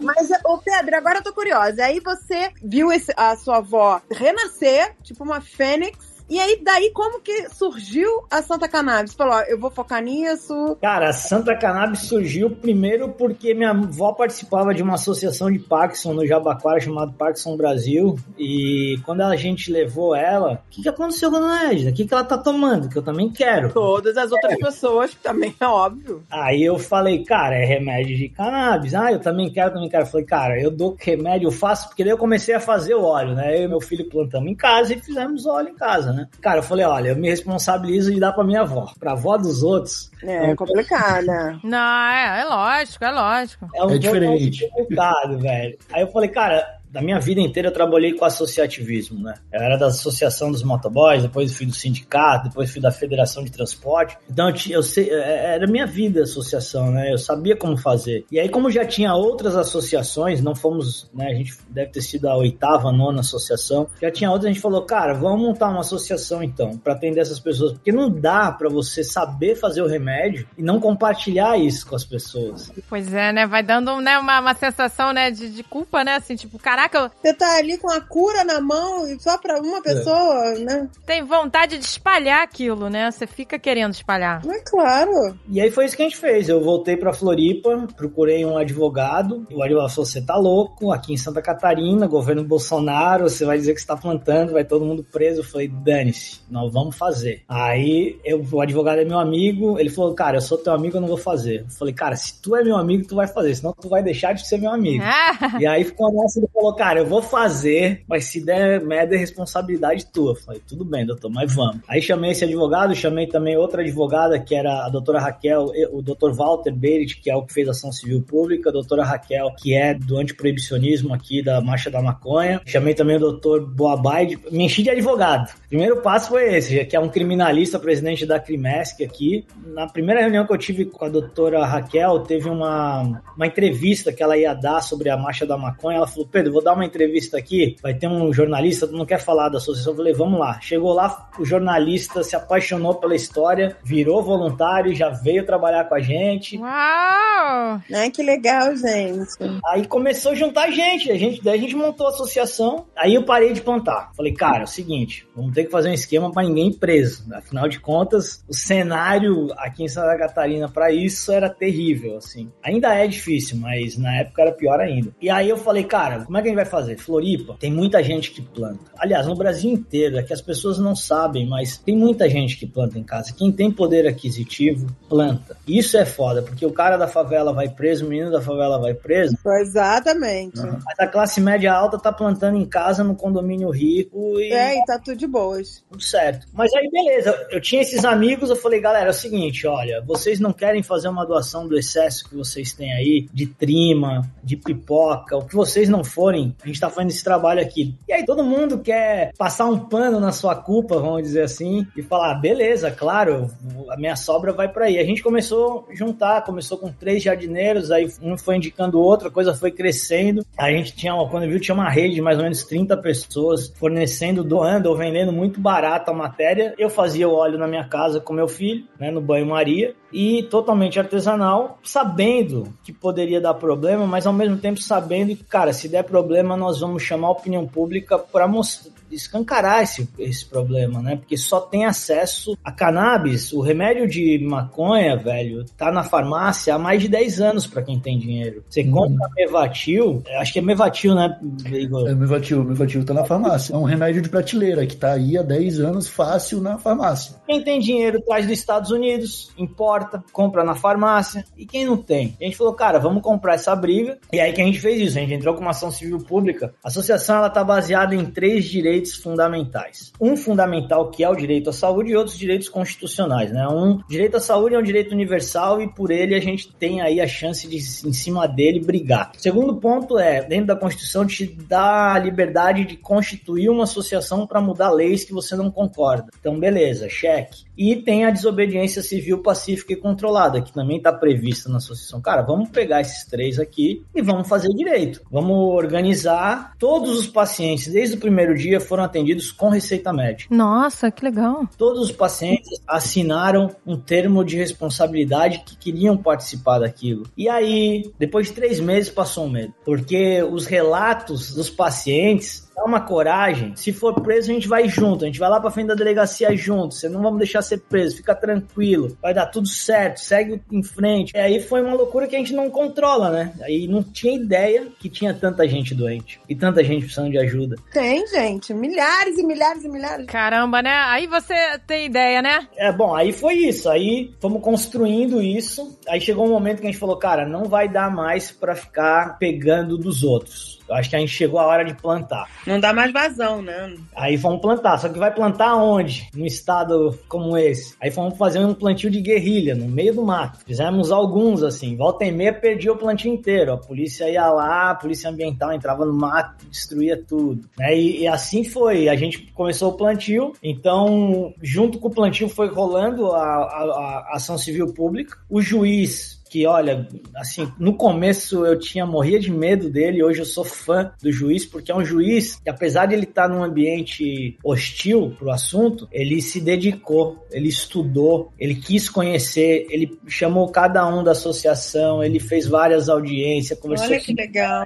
Mas, ô Pedro, agora eu tô curiosa. Aí você viu esse, a sua avó renascer, tipo uma fênix, e aí, daí, como que surgiu a Santa Cannabis? Falou, ó, eu vou focar nisso. Cara, a Santa Cannabis surgiu primeiro porque minha avó participava de uma associação de Parkinson no Jabaquara chamado Parkinson Brasil. E quando a gente levou ela, o que, que aconteceu com a Dona Edna? O que, que ela tá tomando? Que eu também quero. Todas as outras é. pessoas também, é óbvio. Aí eu falei, cara, é remédio de cannabis. Ah, eu também quero, também quero. Eu falei, cara, eu dou remédio, eu faço, porque daí eu comecei a fazer o óleo, né? Eu e meu filho plantamos em casa e fizemos óleo em casa, né? Né? Cara, eu falei, olha, eu me responsabilizo de dar pra minha avó. Pra avó dos outros. É, complicada. Não, é, é lógico, é lógico. É, um É diferente. complicado, velho. Aí eu falei, cara, da minha vida inteira eu trabalhei com associativismo, né? Eu era da Associação dos Motoboys, depois fui do sindicato, depois fui da Federação de Transporte. Então eu, eu sei, é- era minha vida a associação, né? Eu sabia como fazer. E aí, como já tinha outras associações, não fomos, né? A gente deve ter sido a oitava, nona associação. Já tinha outras, a gente falou, cara, vamos montar uma associação então, para atender essas pessoas. Porque não dá para você saber fazer o remédio e não compartilhar isso com as pessoas. Pois é, né? Vai dando né, uma, uma sensação, né, de, de culpa, né? Assim, tipo, caraca, Você tá ali com a cura na mão e só pra uma pessoa, né? tenho vontade de espalhar aquilo, né? Você fica querendo espalhar. É claro. E aí foi isso que a gente fez. Eu voltei pra Floripa, procurei um advogado. E o advogado falou: você tá louco, aqui em Santa Catarina, governo Bolsonaro, você vai dizer que você tá plantando, vai todo mundo preso. Eu falei, dane-se, nós vamos fazer. Aí eu, o advogado é meu amigo, ele falou, cara, eu sou teu amigo, eu não vou fazer. Eu falei, cara, se tu é meu amigo, tu vai fazer, senão tu vai deixar de ser meu amigo. Ah, E aí ficou nessa, ele falou, cara, eu vou fazer, mas se der merda é responsabilidade tua. Eu falei, tudo bem, doutor, mas vamos. Aí chamei esse advogado, chamei também outra advogada, que era a doutora Raquel, o doutor Walter Beirit, que é o que fez ação civil pública, a doutora Raquel, que é do antiproibicionismo aqui da Marcha da Maconha. Chamei também o doutor Boabaide, me enchi de advogado. Primeiro passo foi esse, que é um criminalista, presidente da Crimesc aqui. Na primeira reunião que eu tive com a doutora Raquel, teve uma, uma entrevista que ela ia dar sobre a Marcha da Maconha. Ela falou, Pedro, vou dar uma entrevista aqui, vai ter um jornalista, não quer falar da associação? Eu falei, vamos lá. Chegou lá, o jornalista se apaixonou pela história, virou voluntário, já veio trabalhar com a gente. uau! Né? Que legal, gente. Aí começou a juntar gente, a gente, daí a gente montou a associação. Aí eu parei de plantar. Falei, cara, é o seguinte, vamos ter que fazer um esquema para ninguém ir preso. Afinal de contas, o cenário aqui em Santa Catarina para isso era terrível, assim. Ainda é difícil, mas na época era pior ainda. E aí eu falei, cara, como é que a gente vai fazer? Floripa, tem muita gente que planta. Aliás, no Brasil inteiro, é que as pessoas não sabem, mas tem muita gente que planta em casa. Quem tem poder aquisitivo, planta. Isso é foda, porque o cara da favela vai preso, o menino da favela vai preso, Exatamente. mas a classe média alta tá plantando em casa no condomínio rico e É, e tá tudo de boas. tudo certo. Mas aí, beleza, eu tinha esses amigos, eu falei, galera, é o seguinte, olha, vocês não querem fazer uma doação do excesso que vocês têm aí, de trima, de pipoca, o que vocês não forem, a gente tá fazendo esse trabalho aqui. E aí todo mundo quer passar um pano na sua culpa, vamos dizer assim, e falar, beleza, claro, a minha sobra vai para aí. A gente começou a juntar, começou com três jardineiros, aí um foi indicando o outro, a coisa foi crescendo. A gente tinha, quando viu, tinha uma rede de mais ou menos 30 pessoas fornecendo, doando ou vendendo muito barato a matéria. Eu fazia o óleo na minha casa com meu filho, né, no banho-maria, e totalmente artesanal, sabendo que poderia dar problema, mas ao mesmo tempo sabendo que, cara, se der problema, nós vamos chamar a opinião pública para mostrar escancarar esse, esse problema, né? Porque só tem acesso a cannabis, o remédio de maconha, velho, tá na farmácia há mais de 10 anos para quem tem dinheiro. Você Uhum. compra Mevatil, acho que é Mevatil, né, Igor? É, Mevatil, Mevatil tá na farmácia. É um remédio de prateleira que tá aí há 10 anos fácil na farmácia. Quem tem dinheiro traz dos Estados Unidos, importa, compra na farmácia. E quem não tem? A gente falou, cara, vamos comprar essa briga. E aí que a gente fez isso, a gente entrou com uma ação civil pública. A associação ela tá baseada em três direitos fundamentais. Um fundamental que é o direito à saúde e outros direitos constitucionais, né? Um direito à saúde é um direito universal e por ele a gente tem aí a chance de em cima dele brigar. Segundo ponto é, dentro da Constituição te dá a liberdade de constituir uma associação para mudar leis que você não concorda. Então, beleza, cheque. E tem a desobediência civil pacífica e controlada, que também está prevista na associação. Cara, vamos pegar esses três aqui e vamos fazer direito. Vamos organizar. Todos os pacientes, desde o primeiro dia, foram atendidos com receita médica. Nossa, que legal. Todos os pacientes assinaram um termo de responsabilidade que queriam participar daquilo. E aí, depois de três meses, passou um medo. Porque os relatos dos pacientes dá uma coragem. Se for preso, a gente vai junto. A gente vai lá pra frente da delegacia junto. Você não vamos deixar ser preso. Fica tranquilo. Vai dar tudo certo. Segue em frente. E aí foi uma loucura que a gente não controla, né? Aí não tinha ideia que tinha tanta gente doente. E tanta gente precisando de ajuda. Tem, gente. Milhares e milhares e milhares. Caramba, né? Aí você tem ideia, né? É, bom, aí foi isso. Aí fomos construindo isso. Aí chegou um momento que a gente falou, cara, não vai dar mais pra ficar pegando dos outros. Eu acho que a gente chegou a hora de plantar. Não dá mais vazão, né? Aí fomos plantar, só que vai plantar onde? Num estado como esse. Aí fomos fazer um plantio de guerrilha, no meio do mato. Fizemos alguns, assim. Volta e meia perdia o plantio inteiro. A polícia ia lá, a polícia ambiental entrava no mato, destruía tudo. Né? E, e assim foi. A gente começou o plantio, então, junto com o plantio foi rolando a, a, a ação civil pública. O juiz que, olha, assim, no começo eu tinha morria de medo dele, hoje eu sou fã do juiz, porque é um juiz que, apesar de ele estar num ambiente hostil pro assunto, ele se dedicou, ele estudou, ele quis conhecer, ele chamou cada um da associação, ele fez várias audiências, conversou Olha que legal.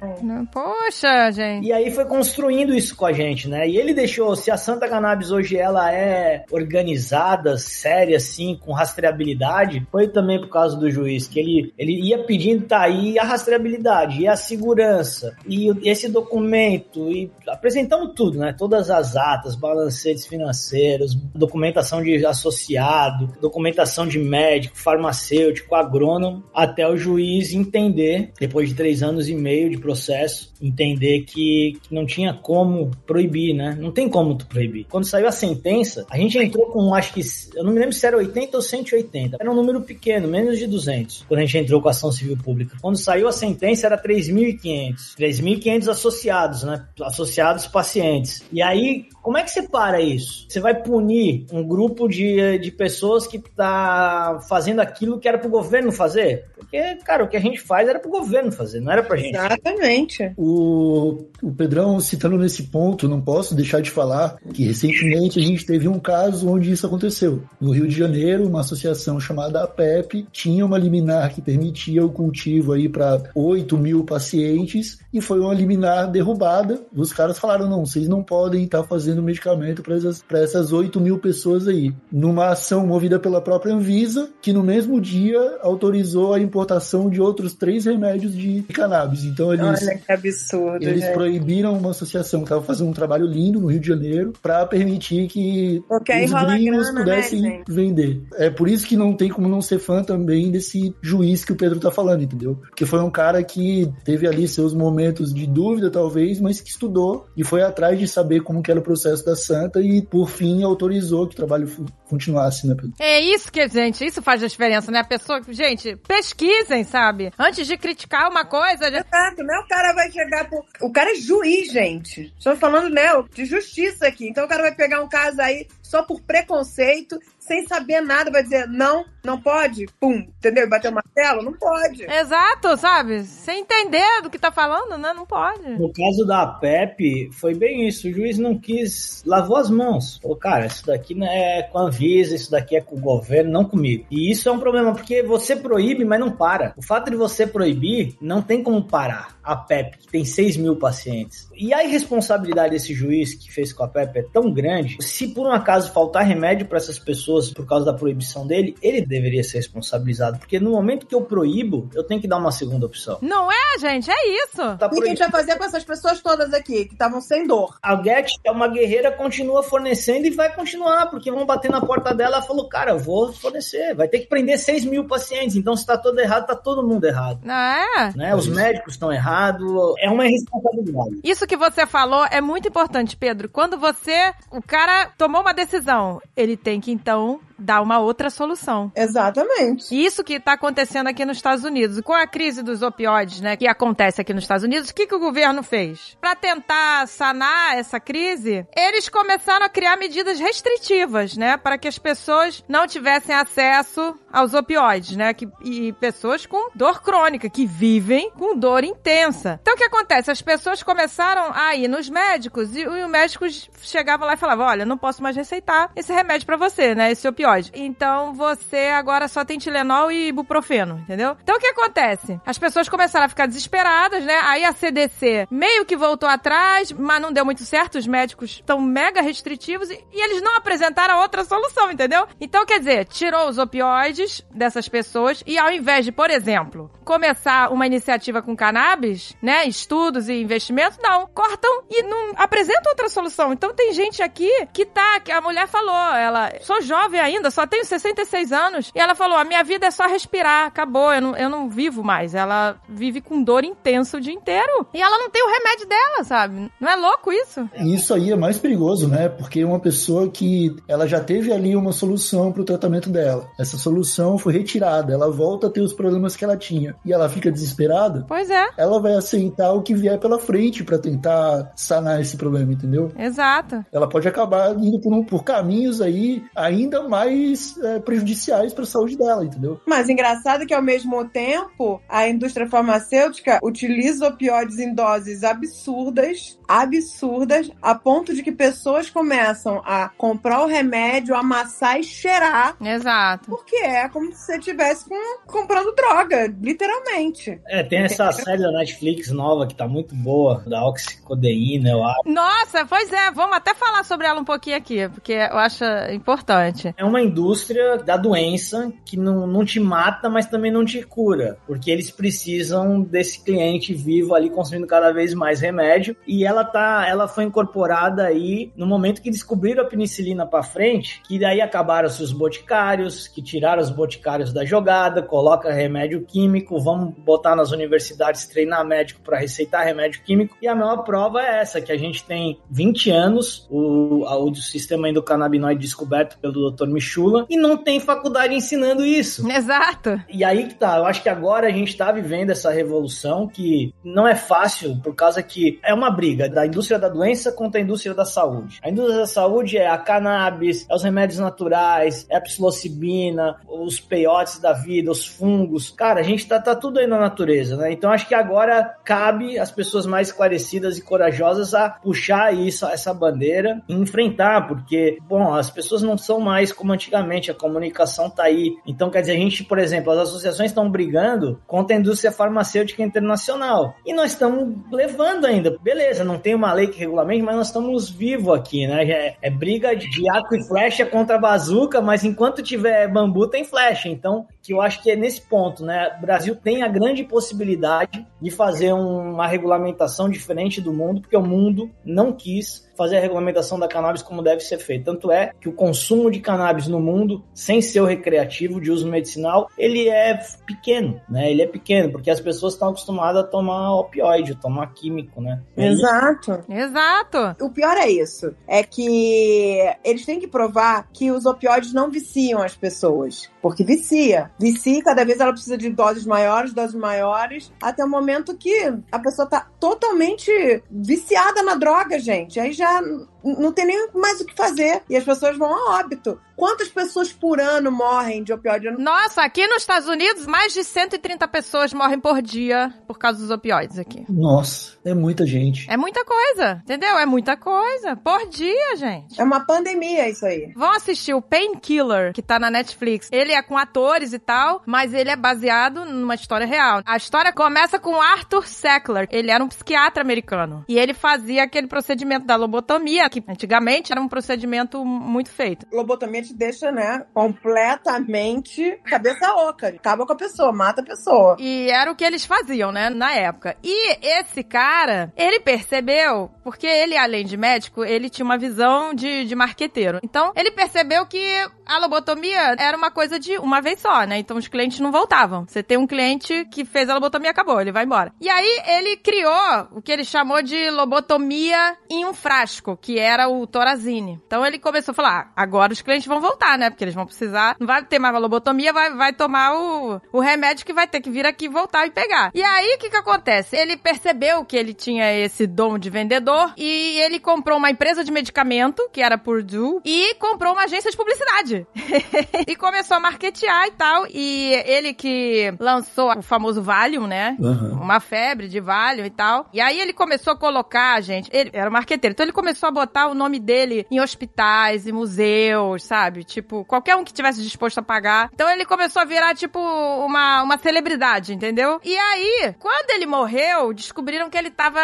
Poxa, gente. e aí foi construindo isso com a gente, né? E ele deixou, se a Santa Cannabis hoje ela é organizada, séria, assim, com rastreabilidade, foi também por causa do juiz, que ele, ele ia pedindo, tá aí a rastreabilidade, e a segurança, e esse documento, e apresentamos tudo, né? Todas as atas, balancetes financeiros, documentação de associado, documentação de médico, farmacêutico, agrônomo, até o juiz entender, depois de três anos e meio de processo, entender que, que não tinha como proibir, né? Não tem como tu proibir. Quando saiu a sentença, a gente entrou com, acho que, eu não me lembro se era 80 ou 180. Era um número pequeno, menos de 200, quando a gente entrou com a ação civil pública. Quando saiu a sentença, era 3.500. 3.500 associados, né? Associados pacientes. E aí, como é que você para isso? Você vai punir um grupo de, de pessoas que tá fazendo aquilo que era pro governo fazer? Porque, cara, o que a gente faz era pro governo fazer, não era pra gente. Exatamente. O, o Pedrão, citando nesse ponto, não posso deixar de falar que recentemente a gente teve um caso onde isso aconteceu. No Rio de Janeiro, uma associação chamada APEP tinha uma liminar que permitia o cultivo aí para 8 mil pacientes e foi uma liminar derrubada. Os caras falaram: não, vocês não podem estar fazendo medicamento para essas, pra essas 8 mil pessoas aí. Numa ação movida pela própria Anvisa, que no mesmo dia autorizou a importação de outros três remédios de cannabis. Então eles. Olha que absurdo, Eles gente. proibiram uma associação que estava fazendo um trabalho lindo no Rio de Janeiro para permitir que Porque os gringos grana, pudessem né, vender. É por isso que não tem como não ser fã também desse juiz que o Pedro tá falando, entendeu? Porque foi um cara que teve ali seus momentos de dúvida, talvez, mas que estudou e foi atrás de saber como que era o processo da Santa e, por fim, autorizou que o trabalho fu- continuasse, né? É isso que, gente, isso faz a diferença, né? A pessoa, gente, pesquisem, sabe? Antes de criticar uma coisa, já- Exato, né? O cara vai chegar pro. O cara é juiz, gente. Estamos falando, né, de justiça aqui. Então o cara vai pegar um caso aí só por preconceito, sem saber nada, vai dizer não, não pode, pum, entendeu? Bater o martelo? Não pode. Exato, sabe? Sem entender do que tá falando, né? Não pode. No caso da PEP, foi bem isso. O juiz não quis, lavou as mãos. Falou, cara, isso daqui não é com a Isso daqui é com o governo, não comigo. E isso é um problema, porque você proíbe, mas não para. O fato de você proibir, não tem como parar. A PEP, que tem 6 mil pacientes. E a irresponsabilidade desse juiz que fez com a PEP é tão grande, se por um acaso faltar remédio para essas pessoas por causa da proibição dele, ele deveria ser responsabilizado. Porque no momento que eu proíbo, eu tenho que dar uma segunda opção. Não é, gente? É isso. Tá O que a gente vai fazer com essas pessoas todas aqui, que estavam sem dor? A Get, que é uma guerreira, continua fornecendo e vai continuar, porque vão bater na porta dela. Ela falou, cara, eu vou fornecer. Vai ter que prender 6 mil pacientes. Então, se tá todo errado, tá todo mundo errado. Não é? Né? Os médicos estão errados. É uma irresponsabilidade. Isso que você falou é muito importante, Pedro. Quando você, o cara tomou uma decisão, ele tem que então dar uma outra solução. Exatamente. E Isso que tá acontecendo aqui nos Estados Unidos. Com a crise dos opioides, né, que acontece aqui nos Estados Unidos, o que, que o governo fez? Pra tentar sanar essa crise, eles começaram a criar medidas restritivas, né, para que as pessoas não tivessem acesso aos opioides, né, que, e pessoas com dor crônica, que vivem com dor intensa. Então o que acontece? As pessoas começaram a ir nos médicos e, e o médico chegava lá e falava, olha, não posso mais receitar esse remédio pra você, né, esse opioide. Então você agora só tem Tilenol e ibuprofeno, entendeu? Então o que acontece? As pessoas começaram a ficar desesperadas, né? Aí a CDC meio que voltou atrás, mas não deu muito certo, os médicos estão mega restritivos e, e eles não apresentaram outra solução, entendeu? Então quer dizer, tirou os opioides dessas pessoas e ao invés de, por exemplo, começar uma iniciativa com cannabis, né, estudos e investimentos, não, cortam e não apresentam outra solução. Então tem gente aqui que tá, que a mulher falou, ela, sou jovem ainda, só tenho 66 anos, e ela falou, a minha vida é só respirar, acabou, eu não, eu não vivo mais. Ela vive com dor intensa o dia inteiro. E ela não tem o remédio dela, sabe? Não é louco isso? Isso aí é mais perigoso, né? Porque uma pessoa que ela já teve ali uma solução para o tratamento dela. Essa solução foi retirada, ela volta a ter os problemas que ela tinha e ela fica desesperada. Pois é. Ela vai aceitar o que vier pela frente para tentar sanar esse problema, entendeu? Exato. Ela pode acabar indo por, um, por caminhos aí ainda mais é, prejudiciais para a saúde dela, entendeu? Mas engraçado que ao mesmo tempo a indústria farmacêutica utiliza opioides em doses absurdas, absurdas, a ponto de que pessoas começam a comprar o remédio, amassar e cheirar. Exato. Porque é como se você estivesse comprando droga, literalmente. É, tem essa série da Netflix nova que tá muito boa, da oxicodeína, eu acho. Nossa, pois é, vamos até falar sobre ela um pouquinho aqui, porque eu acho importante. É uma indústria da doença que não, não te mata, mas também não te cura, porque eles precisam desse cliente vivo ali consumindo cada vez mais remédio, e ela tá, ela foi incorporada aí no momento que descobriram a penicilina para frente, que daí acabaram-se os boticários, que tiraram os boticários da jogada, coloca remédio químico, vamos botar nas universidades treinar médico para receitar remédio químico, e a maior prova é essa, que a gente tem 20 anos, o, o sistema endocannabinoide descoberto pelo Dr. Michula, e não tem faculdade ensinando isso. Exato. E aí que tá, eu acho que agora a gente tá vivendo essa revolução que não é fácil, por causa que é uma briga da indústria da doença contra a indústria da saúde. A indústria da saúde é a cannabis, é os remédios naturais, é a psilocibina, os peiotes da vida, os fungos. Cara, a gente tá, tá tudo aí na natureza, né? Então acho que agora cabe as pessoas mais esclarecidas e corajosas a puxar isso, essa bandeira e enfrentar, porque, bom, as pessoas não são mais como antigamente, a comunicação tá aí. Então, quer dizer, a gente, por exemplo, as associações estão brigando contra a indústria farmacêutica internacional. E nós estamos levando ainda. Beleza, não tem uma lei que regulamente, mas nós estamos vivos aqui, né? É, é briga de arco e flecha contra bazuca, mas enquanto tiver bambu, tem flecha. Então, que eu acho que é nesse ponto, né? O Brasil tem a grande possibilidade de fazer uma regulamentação diferente do mundo, porque o mundo não quis fazer a regulamentação da cannabis como deve ser feito. Tanto é que o consumo de cannabis no mundo, sem ser o recreativo de uso medicinal, ele é pequeno, né? Ele é pequeno, porque as pessoas estão acostumadas a tomar opioide, tomar químico, né? Exato. Exato. O pior é isso. É que eles têm que provar que os opioides não viciam as pessoas. Porque vicia. Vicia, cada vez ela precisa de doses maiores, doses maiores, até o momento que a pessoa tá totalmente viciada na droga, gente. Aí já não tem nem mais o que fazer. E as pessoas vão a óbito. Quantas pessoas por ano morrem de opioide? Nossa, aqui nos Estados Unidos, mais de 130 pessoas morrem por dia por causa dos opioides aqui. Nossa, é muita gente. É muita coisa, entendeu? É muita coisa. Por dia, gente. É uma pandemia isso aí. Vão assistir o Painkiller, que tá na Netflix. Ele é com atores e tal, mas ele é baseado numa história real. A história começa com Arthur Sackler. Ele era um psiquiatra americano. E ele fazia aquele procedimento da lobotomia, que antigamente era um procedimento muito feito. Lobotomia te deixa, né, completamente cabeça oca. Acaba com a pessoa, mata a pessoa. E era o que eles faziam, né, na época. E esse cara, ele percebeu, porque ele, além de médico, ele tinha uma visão de, de marqueteiro. Então, ele percebeu que a lobotomia era uma coisa de uma vez só, né? Então os clientes não voltavam. Você tem um cliente que fez a lobotomia, acabou, ele vai embora. E aí ele criou o que ele chamou de lobotomia em um frasco, que era o Torazine. Então ele começou a falar: ah, agora os clientes vão voltar, né? Porque eles vão precisar, não vai ter mais lobotomia, vai, vai tomar o, o remédio que vai ter que vir aqui voltar e pegar. E aí o que que acontece? Ele percebeu que ele tinha esse dom de vendedor e ele comprou uma empresa de medicamento, que era Purdue, e comprou uma agência de publicidade. e começou a marketear e tal. E ele que lançou o famoso Valium, né? Uhum. Uma febre de Valium e tal. E aí ele começou a colocar, gente, ele era marqueteiro, então ele começou a botar botar o nome dele em hospitais e museus, sabe? Tipo, qualquer um que tivesse disposto a pagar. Então ele começou a virar, tipo, uma, uma celebridade, entendeu? E aí, quando ele morreu, descobriram que ele tava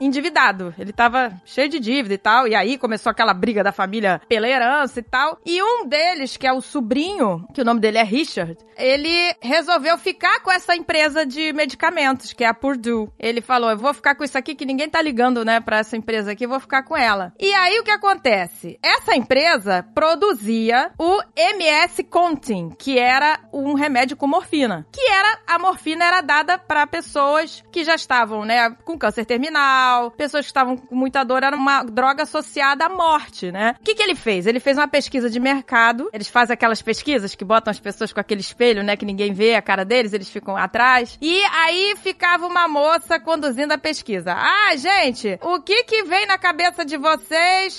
endividado. Ele tava cheio de dívida e tal. E aí começou aquela briga da família pela herança e tal. E um deles, que é o sobrinho, que o nome dele é Richard, ele resolveu ficar com essa empresa de medicamentos, que é a Purdue. Ele falou: Eu vou ficar com isso aqui que ninguém tá ligando, né, pra essa empresa aqui, vou ficar com ela. Aí o que acontece? Essa empresa produzia o MS Contin, que era um remédio com morfina. Que era, a morfina era dada para pessoas que já estavam, né, com câncer terminal, pessoas que estavam com muita dor, era uma droga associada à morte, né? O que, que ele fez? Ele fez uma pesquisa de mercado, eles fazem aquelas pesquisas que botam as pessoas com aquele espelho, né, que ninguém vê a cara deles, eles ficam atrás. E aí ficava uma moça conduzindo a pesquisa. Ah, gente, o que que vem na cabeça de vocês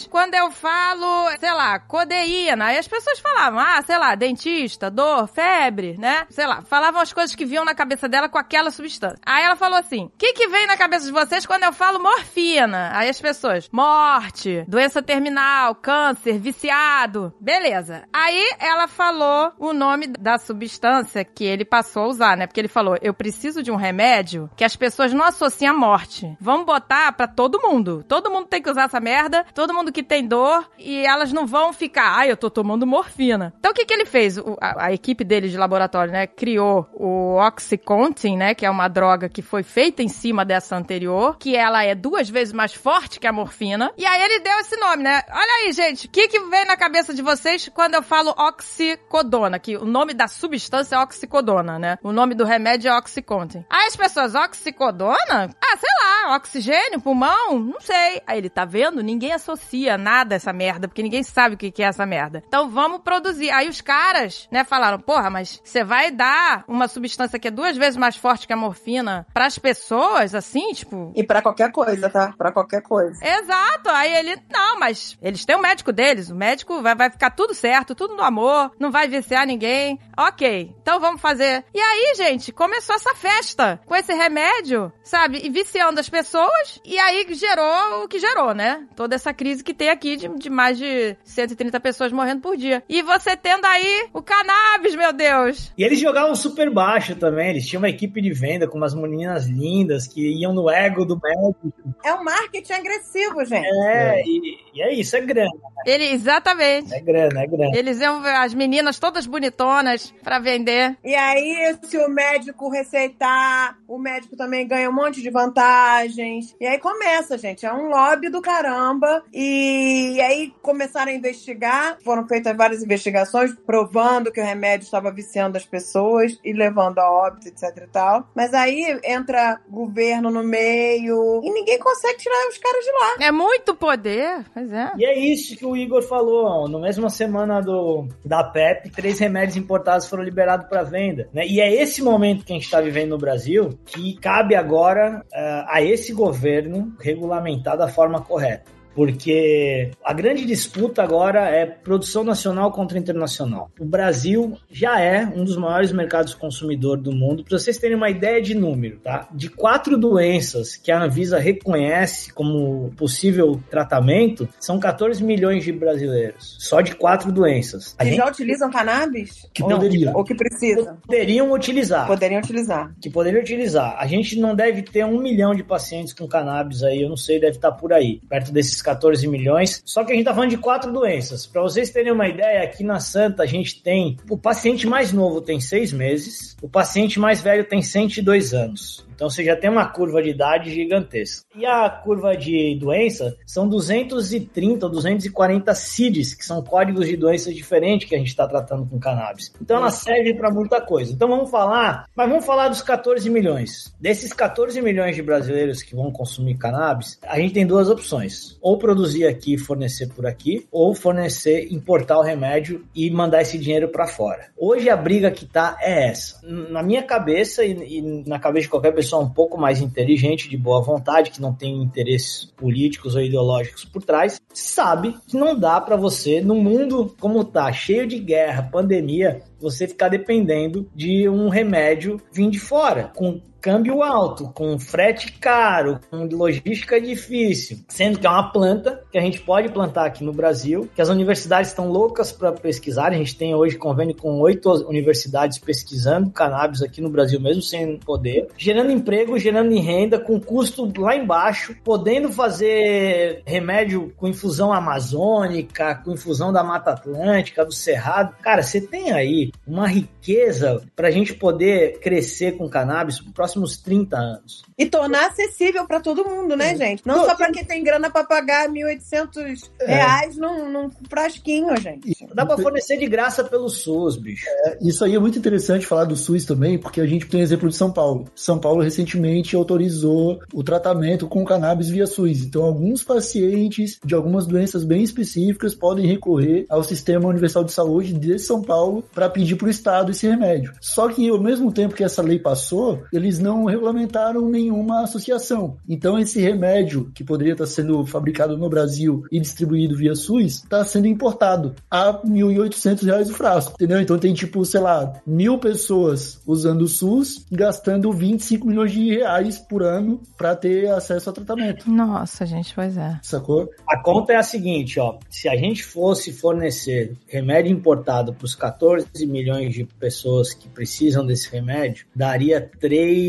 quando eu falo, sei lá, codeína? Aí as pessoas falavam, ah, sei lá, dentista, dor, febre, né? Sei lá, falavam as coisas que vinham na cabeça dela com aquela substância. Aí ela falou assim: o que que vem na cabeça de vocês quando eu falo morfina? Aí as pessoas, morte, doença terminal, câncer, viciado. Beleza. Aí ela falou o nome da substância que ele passou a usar, né? Porque ele falou: eu preciso de um remédio que as pessoas não associem à morte. Vamos botar pra todo mundo. Todo mundo tem que usar essa merda, todo mundo que tem dor, e elas não vão ficar, ai, eu tô tomando morfina. Então o que que ele fez? O, a, a, equipe dele de laboratório, né, criou o Oxycontin, né, que é uma droga que foi feita em cima dessa anterior, que ela é duas vezes mais forte que a morfina. E aí ele deu esse nome, né? Olha aí, gente, o que que vem na cabeça de vocês quando eu falo oxicodona? Que o nome da substância é oxicodona, né? O nome do remédio é Oxycontin. Aí as pessoas, oxicodona? Ah, sei lá, oxigênio, pulmão? Não sei. Aí ele, tá vendo? Ninguém associa nada a essa merda, porque ninguém sabe o que é essa merda. Então vamos produzir. Aí os caras, né, falaram, porra, mas você vai dar uma substância que é duas vezes mais forte que a morfina pras pessoas, assim, tipo... E para qualquer coisa, tá? Para qualquer coisa. Exato. Aí ele, não, mas eles têm o um médico deles. O médico vai, vai ficar tudo certo, tudo no amor, não vai viciar ninguém. Ok, então vamos fazer. E aí, gente, começou essa festa com esse remédio, sabe? E viciando as pessoas. E aí gerou o que gerou, né? Toda essa crise que tem aqui de, de mais de 130 pessoas morrendo por dia. E você tendo aí o cannabis, meu Deus. E eles jogavam super baixo também. Eles tinham uma equipe de venda com umas meninas lindas que iam no ego do médico. É um marketing agressivo, gente. É, é. E, e, é isso, é grana. Né? Ele, exatamente. É grana, é grana. Eles iam as meninas todas bonitonas para vender. E aí, se o médico receitar, o médico também ganha um monte de vantagens. E aí começa, gente. É um lobby do caramba. E aí começaram a investigar. Foram feitas várias investigações provando que o remédio estava viciando as pessoas e levando a óbito, etc e tal. Mas aí entra governo no meio e ninguém consegue tirar os caras de lá. É muito poder, pois é. E é isso que o Igor falou. No mesma semana do, da PEP, três remédios importados foram liberados para venda. Né? E é esse momento que a gente está vivendo no Brasil que cabe agora uh, a esse governo regulamentar da forma correta porque a grande disputa agora é produção nacional contra internacional. O Brasil já é um dos maiores mercados consumidor do mundo. Para vocês terem uma ideia de número, tá? De quatro doenças que a Anvisa reconhece como possível tratamento, são 14 milhões de brasileiros. Só de quatro doenças. Que gente... já utilizam cannabis? Que poderiam. Ou que precisam? Poderiam utilizar. Poderiam utilizar. Que poderiam utilizar. A gente não deve ter um milhão de pacientes com cannabis aí, eu não sei, deve estar por aí, perto desses 14 milhões. Só que a gente tá falando de quatro doenças. Para vocês terem uma ideia, aqui na Santa a gente tem o paciente mais novo tem seis meses, o paciente mais velho tem 102 anos. Então você já tem uma curva de idade gigantesca. E a curva de doença são 230 ou 240 CIDs, que são códigos de doenças diferentes que a gente está tratando com cannabis. Então ela serve para muita coisa. Então vamos falar, mas vamos falar dos 14 milhões. Desses 14 milhões de brasileiros que vão consumir cannabis, a gente tem duas opções: ou produzir aqui e fornecer por aqui, ou fornecer, importar o remédio e mandar esse dinheiro para fora. Hoje a briga que tá é essa. Na minha cabeça e, e na cabeça de qualquer pessoa pessoa um pouco mais inteligente, de boa vontade, que não tem interesses políticos ou ideológicos por trás, sabe que não dá para você, no mundo como tá, cheio de guerra, pandemia, você ficar dependendo de um remédio vindo de fora, com câmbio alto, com frete caro, com logística difícil, sendo que é uma planta que a gente pode plantar aqui no Brasil, que as universidades estão loucas para pesquisar. A gente tem hoje convênio com oito universidades pesquisando cannabis aqui no Brasil, mesmo sem poder, gerando emprego, gerando renda, com custo lá embaixo, podendo fazer remédio com infusão amazônica, com infusão da Mata Atlântica, do Cerrado. Cara, você tem aí uma riqueza para a gente poder crescer com cannabis nos próximos 30 anos. E tornar acessível para todo mundo, né, gente? Não só para quem tem grana para pagar 1.800 é. reais num, num frasquinho, gente. Dá para fornecer de graça pelo SUS, bicho. É, isso aí é muito interessante falar do SUS também, porque a gente tem um exemplo de São Paulo. São Paulo recentemente autorizou o tratamento com cannabis via SUS. Então, alguns pacientes de algumas doenças bem específicas podem recorrer ao Sistema Universal de Saúde de São Paulo para pedir para o Estado esse remédio. Só que, ao mesmo tempo que essa lei passou, eles não regulamentaram nenhum nenhuma associação. Então, esse remédio, que poderia estar sendo fabricado no Brasil e distribuído via SUS, está sendo importado a R$ 1.800 o frasco, entendeu? Então, tem tipo, sei lá, mil pessoas usando o SUS, gastando 25 milhões de reais por ano para ter acesso ao tratamento. Nossa, gente, pois é. Sacou? A conta é a seguinte, ó. Se a gente fosse fornecer remédio importado para os 14 milhões de pessoas que precisam desse remédio, daria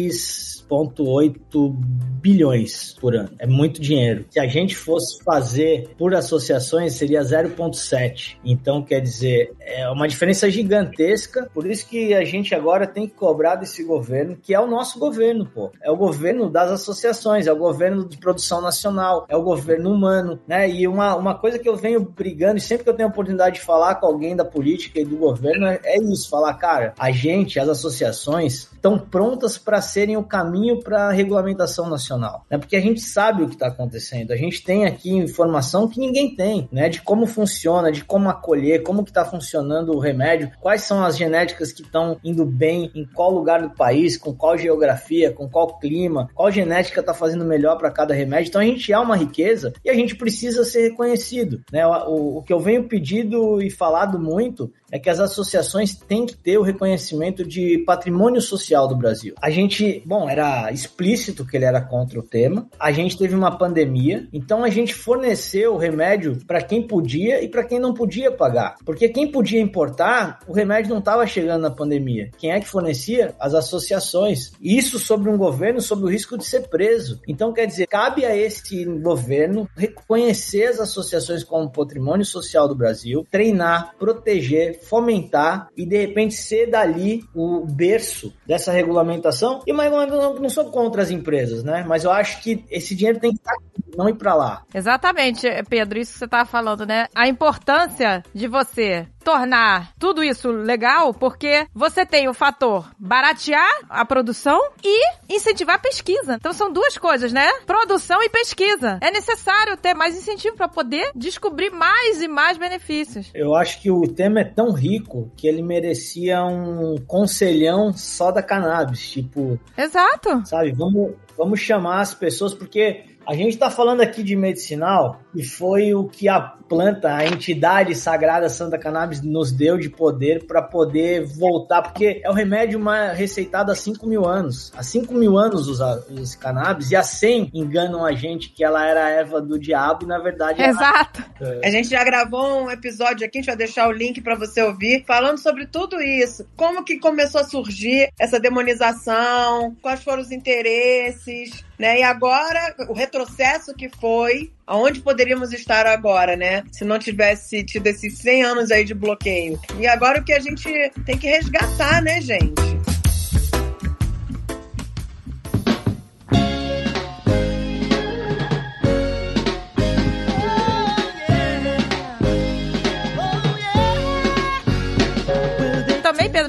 3,8 8 bilhões por ano. É muito dinheiro. Se a gente fosse fazer por associações, seria 0,7. Então, quer dizer, é uma diferença gigantesca. Por isso que a gente agora tem que cobrar desse governo, que é o nosso governo, pô. É o governo das associações, é o governo de produção nacional, é o governo humano, né? E uma, uma coisa que eu venho brigando, e sempre que eu tenho oportunidade de falar com alguém da política e do governo, é, é isso: falar, cara, a gente, as associações, estão prontas para serem o caminho para regulamentação nacional, né? Porque a gente sabe o que está acontecendo, a gente tem aqui informação que ninguém tem, né? De como funciona, de como acolher, como que está funcionando o remédio, quais são as genéticas que estão indo bem, em qual lugar do país, com qual geografia, com qual clima, qual genética está fazendo melhor para cada remédio. Então a gente é uma riqueza e a gente precisa ser reconhecido, né? O, o que eu venho pedido e falado muito é que as associações têm que ter o reconhecimento de patrimônio social do Brasil. A gente, bom, era explícito que ele era contra o tema. A gente teve uma pandemia, então a gente forneceu o remédio para quem podia e para quem não podia pagar. Porque quem podia importar, o remédio não estava chegando na pandemia. Quem é que fornecia? As associações. Isso sobre um governo sob o risco de ser preso. Então, quer dizer, cabe a esse governo reconhecer as associações como patrimônio social do Brasil, treinar, proteger, fomentar e de repente ser dali o berço dessa regulamentação. E uma regulamentação que não sou contra as empresas, né? Mas eu acho que esse dinheiro tem que estar aqui, não ir para lá. Exatamente, Pedro, isso que você estava falando, né? A importância de você tornar tudo isso legal, porque você tem o fator baratear a produção e incentivar a pesquisa. Então são duas coisas, né? Produção e pesquisa. É necessário ter mais incentivo para poder descobrir mais e mais benefícios. Eu acho que o tema é tão rico que ele merecia um conselhão só da cannabis, tipo. Exato. Sabe, vamos, vamos chamar as pessoas, porque a gente está falando aqui de medicinal e foi o que a planta, a entidade sagrada Santa Cannabis nos deu de poder para poder voltar, porque é o remédio mais receitado há 5 mil anos. Há 5 mil anos usa, usa cannabis e há 100 enganam a gente que ela era a erva do diabo e na verdade. Exato. Ela... É. A gente já gravou um episódio aqui, a gente vai deixar o link para você ouvir, falando sobre tudo isso. Como que começou a surgir essa demonização, quais foram os interesses, né? E agora, o retrocesso que foi, aonde poderíamos estar agora, né? Se não tivesse tido esses 100 anos aí de bloqueio. E agora o que a gente tem que resgatar, né, gente?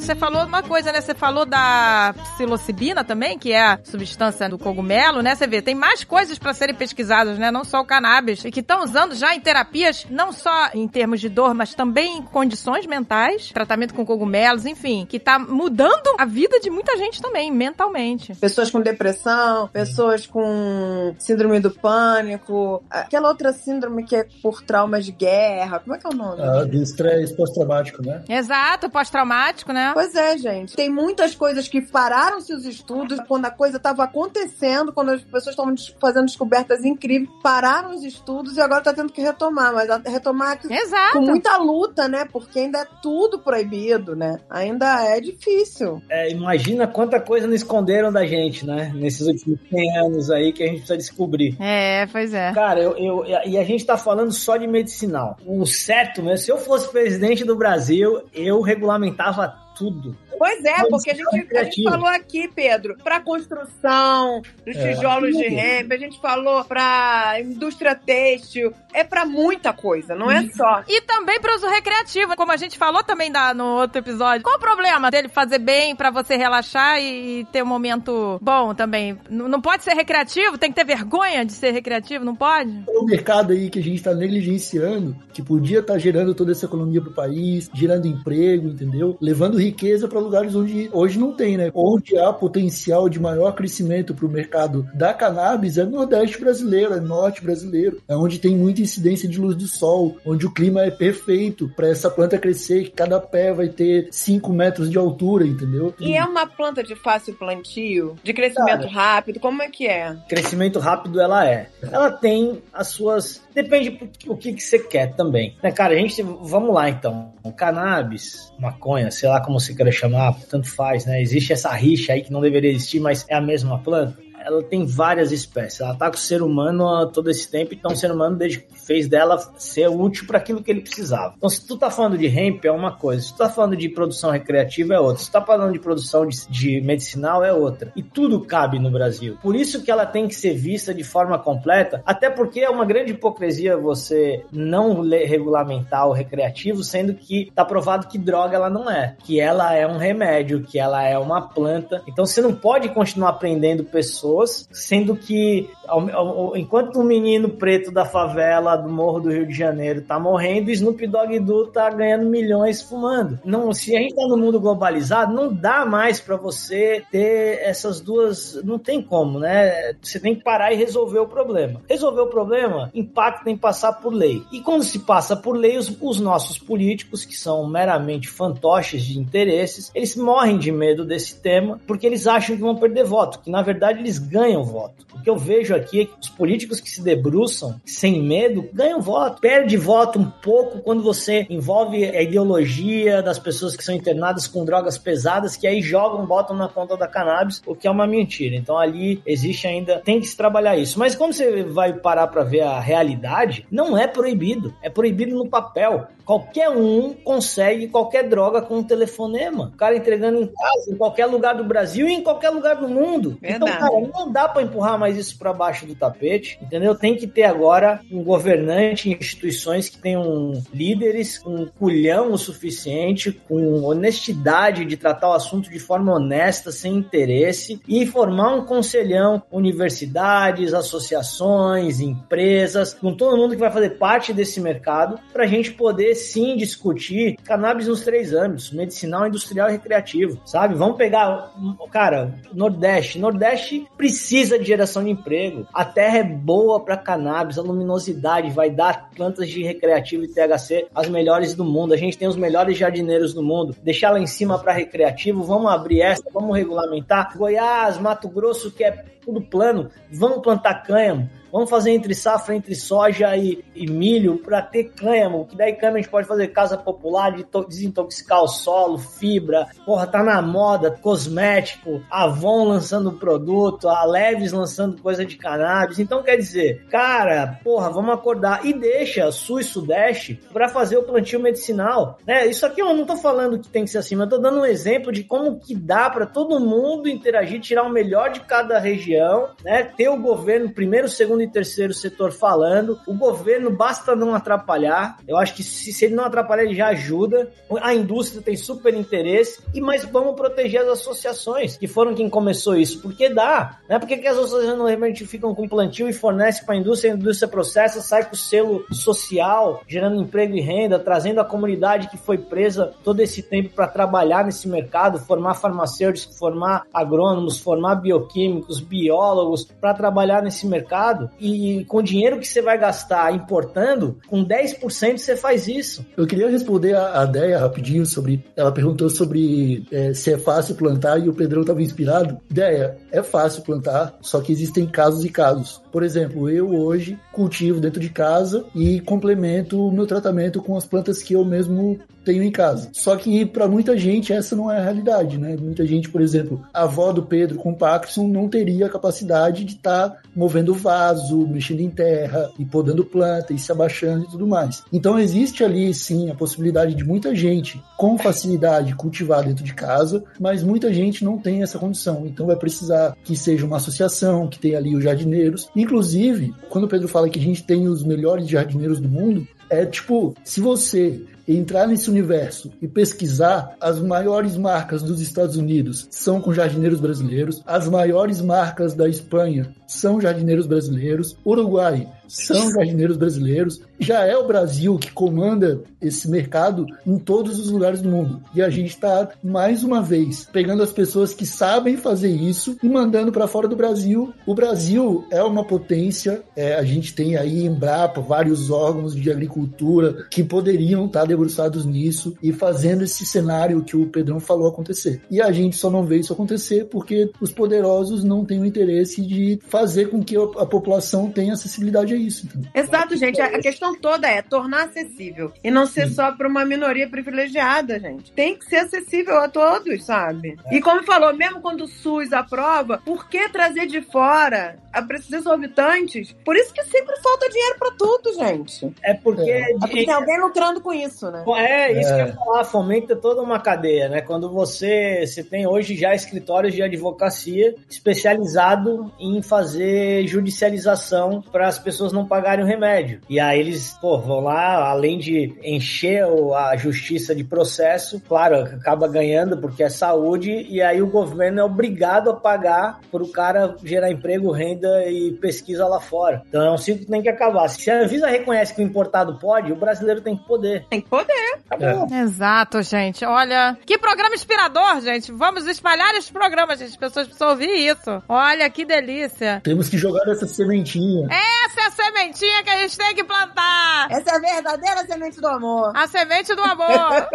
Você falou uma coisa, né? Você falou da psilocibina também, que é a substância do cogumelo, né? Você vê, tem mais coisas para serem pesquisadas, né? Não só o cannabis. E que estão usando já em terapias, não só em termos de dor, mas também em condições mentais, tratamento com cogumelos, enfim, que tá mudando a vida de muita gente também, mentalmente. Pessoas com depressão, pessoas com síndrome do pânico, aquela outra síndrome que é por traumas de guerra. Como é que é o nome? Ah, do estresse pós-traumático, né? Exato, pós-traumático, né? Pois é, gente. Tem muitas coisas que pararam-se os estudos quando a coisa estava acontecendo, quando as pessoas estavam fazendo descobertas incríveis, pararam os estudos e agora tá tendo que retomar, mas retomar Exato. com muita luta, né? Porque ainda é tudo proibido, né? Ainda é difícil. É, imagina quanta coisa não esconderam da gente, né? Nesses últimos 100 anos aí que a gente precisa descobrir. É, pois é. Cara, eu, eu, e a gente tá falando só de medicinal. O certo mesmo, se eu fosse presidente do Brasil, eu regulamentava tudo. Pois é, porque a gente, a gente falou aqui, Pedro, para construção, dos é, tijolos de renda, a gente falou para indústria têxtil, é para muita coisa, não é só. E também para uso recreativo, como a gente falou também da, no outro episódio. Qual o problema dele fazer bem para você relaxar e, ter um momento bom também? N não pode ser recreativo? Tem que ter vergonha de ser recreativo? Não pode? O mercado aí que a gente tá negligenciando, que podia estar tá gerando toda essa economia pro país, gerando emprego, entendeu? Levando riqueza para lugares onde hoje não tem, né? Onde há potencial de maior crescimento para o mercado da cannabis é no Nordeste brasileiro, é Norte brasileiro, é onde tem muita incidência de luz do sol, onde o clima é perfeito para essa planta crescer, que cada pé vai ter 5 metros de altura, entendeu? E é uma planta de fácil plantio, de crescimento Cara, rápido, como é que é? Crescimento rápido ela é. Ela tem as suas Depende do que, que você quer também. Né, cara, a gente. Vamos lá então. Cannabis, maconha, sei lá como você queira chamar, tanto faz, né? Existe essa rixa aí que não deveria existir, mas é a mesma planta ela tem várias espécies. Ela tá com o ser humano todo esse tempo, então o ser humano desde fez dela ser útil para aquilo que ele precisava. Então, se tu tá falando de hemp, é uma coisa. Se tu tá falando de produção recreativa, é outra. Se tu tá falando de produção de, de medicinal, é outra. E tudo cabe no Brasil. Por isso que ela tem que ser vista de forma completa, até porque é uma grande hipocrisia você não regulamentar o recreativo, sendo que tá provado que droga ela não é. Que ela é um remédio, que ela é uma planta. Então, você não pode continuar prendendo pessoas, sendo que ao, ao, enquanto o menino preto da favela do Morro do Rio de Janeiro tá morrendo, Snoop Dogg Du tá ganhando milhões fumando. Não, se a gente tá no mundo globalizado, não dá mais para você ter essas duas, não tem como, né? Você tem que parar e resolver o problema. Resolver o problema impacta em passar por lei. E quando se passa por lei, os, os nossos políticos, que são meramente fantoches de interesses, eles morrem de medo desse tema porque eles acham que vão perder voto, que na verdade eles ganham voto. O que eu vejo aqui é que os políticos que se debruçam sem medo ganham voto. Perde voto um pouco quando você envolve a ideologia das pessoas que são internadas com drogas pesadas, que aí jogam, botam na conta da cannabis, o que é uma mentira. Então ali existe ainda, tem que se trabalhar isso. Mas quando você vai parar para ver a realidade, não é proibido. É proibido no papel. Qualquer um consegue qualquer droga com um telefonema. O cara entregando em casa, em qualquer lugar do Brasil e em qualquer lugar do mundo. Verdade. Então, cara, não dá para empurrar mais isso para baixo do tapete, entendeu? Tem que ter agora um governante, instituições que tenham líderes com culhão o suficiente, com honestidade de tratar o assunto de forma honesta, sem interesse, e formar um conselhão, universidades, associações, empresas, com todo mundo que vai fazer parte desse mercado, para a gente poder sim discutir cannabis nos três âmbitos, medicinal, industrial e recreativo, sabe? Vamos pegar, cara, Nordeste. Nordeste precisa de geração de emprego. A terra é boa para cannabis, a luminosidade vai dar plantas de recreativo e THC as melhores do mundo. A gente tem os melhores jardineiros do mundo. Deixar lá em cima para recreativo, vamos abrir essa, vamos regulamentar. Goiás, Mato Grosso, que é tudo plano, vamos plantar cânhamo. Vamos fazer entre safra, entre soja e, e milho para ter cânhamo, que daí cânhamo a gente pode fazer casa popular, de desintoxicar o solo, fibra. Porra, tá na moda, cosmético, Avon lançando produto, a Leves lançando coisa de cannabis. Então quer dizer, cara, porra, vamos acordar e deixa Sul e Sudeste para fazer o plantio medicinal, né? Isso aqui eu não tô falando que tem que ser assim, mas eu tô dando um exemplo de como que dá para todo mundo interagir, tirar o melhor de cada região região, né? Ter o governo, primeiro, segundo e terceiro setor falando. O governo basta não atrapalhar. Eu acho que se, se ele não atrapalhar, ele já ajuda. A indústria tem super interesse. E mas vamos proteger as associações, que foram quem começou isso. Porque dá. Né? Por que, que as associações não realmente ficam com plantio e fornecem para a indústria, a indústria processa, sai com o selo social, gerando emprego e renda, trazendo a comunidade que foi presa todo esse tempo para trabalhar nesse mercado, formar farmacêuticos, formar agrônomos, formar bioquímicos, biólogos, para trabalhar nesse mercado. E com o dinheiro que você vai gastar importando, com 10% você faz isso. Eu queria responder a, a Deia rapidinho sobre. Ela perguntou sobre é, se é fácil plantar e o Pedrão estava inspirado. Deia, é fácil plantar, só que existem casos e casos. Por exemplo, eu hoje cultivo dentro de casa e complemento o meu tratamento com as plantas que eu mesmo tenho em casa. Só que para muita gente essa não é a realidade, né? Muita gente, por exemplo, a avó do Pedro com Parkinson não teria a capacidade de estar tá movendo vaso, mexendo em terra e podando planta e se abaixando e tudo mais. Então existe ali sim a possibilidade de muita gente com facilidade cultivar dentro de casa, mas muita gente não tem essa condição. Então vai precisar que seja uma associação, que tenha ali os jardineiros. Inclusive, quando o Pedro fala que a gente tem os melhores jardineiros do mundo, é tipo, se você entrar nesse universo e pesquisar, as maiores marcas dos Estados Unidos são com jardineiros brasileiros, as maiores marcas da Espanha são jardineiros brasileiros, Uruguai são jardineiros brasileiros. Já é o Brasil que comanda esse mercado em todos os lugares do mundo. E a gente está, mais uma vez, pegando as pessoas que sabem fazer isso e mandando para fora do Brasil. O Brasil é uma potência, é, a gente tem aí Embrapa, vários órgãos de agricultura que poderiam estar tá debruçados nisso e fazendo esse cenário que o Pedrão falou acontecer. E a gente só não vê isso acontecer porque os poderosos não têm o interesse de fazer com que a população tenha acessibilidade a isso. Entendeu? Exato, gente. A questão toda é tornar acessível. E não ser Sim. só para uma minoria privilegiada, gente. Tem que ser acessível a todos, sabe? É. E como falou, mesmo quando o SUS aprova, por que trazer de fora a preços exorbitantes? Por isso que sempre falta dinheiro para tudo, gente. É porque. É. é porque tem alguém lucrando com isso, né? É, isso é. que eu ia falar, fomenta toda uma cadeia, né? Quando você, você tem hoje já escritórios de advocacia especializado em fazer judicialização para as pessoas pessoas não pagarem o remédio. E aí eles, pô, vão lá, além de encher a justiça de processo, claro, acaba ganhando porque é saúde, e aí o governo é obrigado a pagar para o cara gerar emprego, renda e pesquisa lá fora. Então é um ciclo que tem que acabar. Se a Anvisa reconhece que o importado pode, o brasileiro tem que poder. Tem que poder. Acabou. É. Exato, gente. Olha, que programa inspirador, gente. Vamos espalhar esse programa, gente. As pessoas precisam ouvir isso. Olha, que delícia. Temos que jogar essa sementinha. Essa é a sementinha que a gente tem que plantar. Essa é a verdadeira semente do amor. A semente do amor.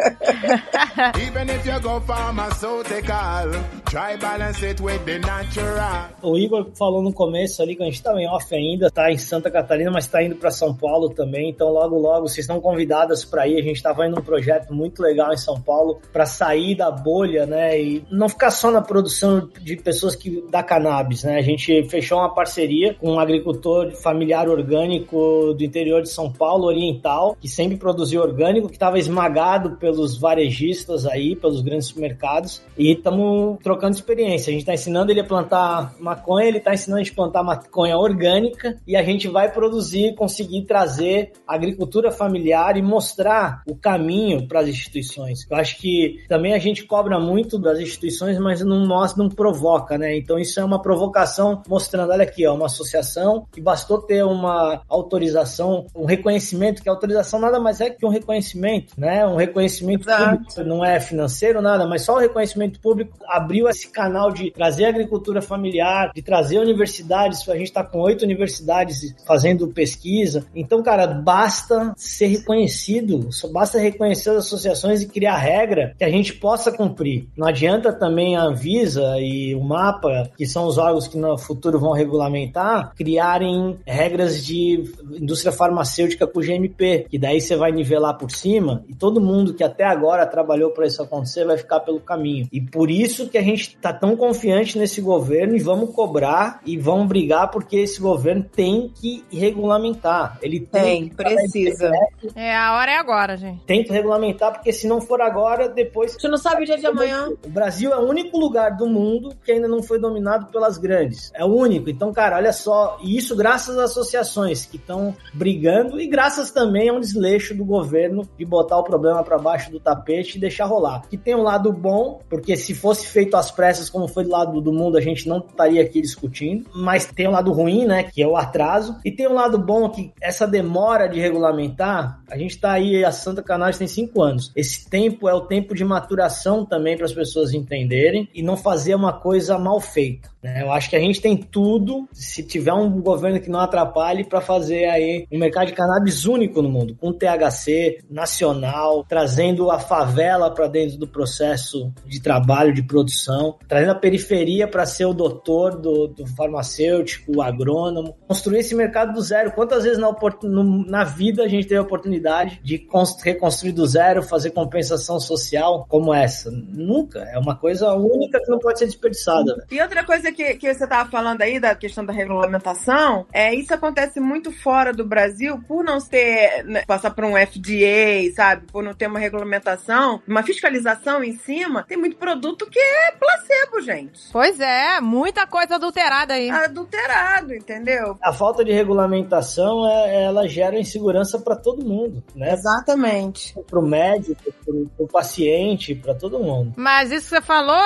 Even if you go pharmaceutical, try balance it with the natural. O Igor falou no começo ali que a gente tá em off ainda, tá em Santa Catarina, mas tá indo para São Paulo também. Então logo logo vocês estão convidadas para ir. Gente tava indo um projeto muito legal em São Paulo para sair da bolha, né, e não ficar só na produção de pessoas que dá cannabis, né? A gente fechou uma parceria com um agricultor familiar orgânico do interior de São Paulo, oriental, que sempre produziu orgânico, que estava esmagado pelos varejistas aí, pelos grandes supermercados, e estamos trocando experiência. A gente está ensinando ele a plantar maconha, ele está ensinando a gente plantar maconha orgânica, e a gente vai produzir, conseguir trazer agricultura familiar e mostrar o caminho para as instituições. Eu acho que também a gente cobra muito das instituições, mas não mostra, não provoca, né? Então isso é uma provocação mostrando, olha aqui, ó, uma associação que bastou ter uma uma autorização, um reconhecimento, que a autorização nada mais é que um reconhecimento, né? Um reconhecimento Exato. público, não é financeiro, nada, mas só o reconhecimento público abriu esse canal de trazer agricultura familiar, de trazer universidades, a gente está com oito universidades fazendo pesquisa. Então, cara, basta ser reconhecido, só basta reconhecer as associações e criar regra que a gente possa cumprir. Não adianta também a Anvisa e o MAPA, que são os órgãos que no futuro vão regulamentar, criarem regras de indústria farmacêutica com GMP, que daí você vai nivelar por cima e todo mundo que até agora trabalhou para isso acontecer vai ficar pelo caminho. E por isso que a gente está tão confiante nesse governo e vamos cobrar e vamos brigar porque esse governo tem que regulamentar. Ele tem, tem precisa. É, a hora é agora, gente. Tento regulamentar, porque se não for agora, depois. Gente não sabe o dia de amanhã. O Brasil é o único lugar do mundo que ainda não foi dominado pelas grandes. É o único. Então, cara, olha só. E isso graças às associações que estão brigando e graças também a um desleixo do governo de botar o problema para baixo do tapete e deixar rolar. Que tem um lado bom, porque se fosse feito às pressas como foi do lado do mundo, a gente não estaria aqui discutindo. Mas tem um lado ruim, né? Que é o atraso. E tem um lado bom que essa demora de regulamentar, a gente tá aí, a Santa Canagem tem cinco anos. Esse tempo é o tempo de maturação também para as pessoas entenderem e não fazer uma coisa mal feita. Né? Eu acho que a gente tem tudo, se tiver um governo que não atrapalhe, para fazer aí um mercado de cannabis único no mundo, com THC nacional, trazendo a favela para dentro do processo de trabalho, de produção, trazendo a periferia para ser o doutor do, do, farmacêutico, o agrônomo, construir esse mercado do zero. Quantas vezes na, na vida a gente teve a oportunidade de reconstruir do zero, fazer compensação social como essa? Nunca. É uma coisa única que não pode ser desperdiçada. E outra coisa que, que você estava falando aí da questão da regulamentação, é isso acontece muito fora do Brasil por não ter né, passar por um FDA, sabe? Por não ter uma regulamentação, uma fiscalização em cima. Tem muito produto que é placebo, gente. Pois é, muita coisa adulterada aí. Adulterado, entendeu? A falta de regulamentação, é, ela gera insegurança para todo mundo, né? Exatamente. Para o médico, para o paciente, para todo mundo. Mas isso que você falou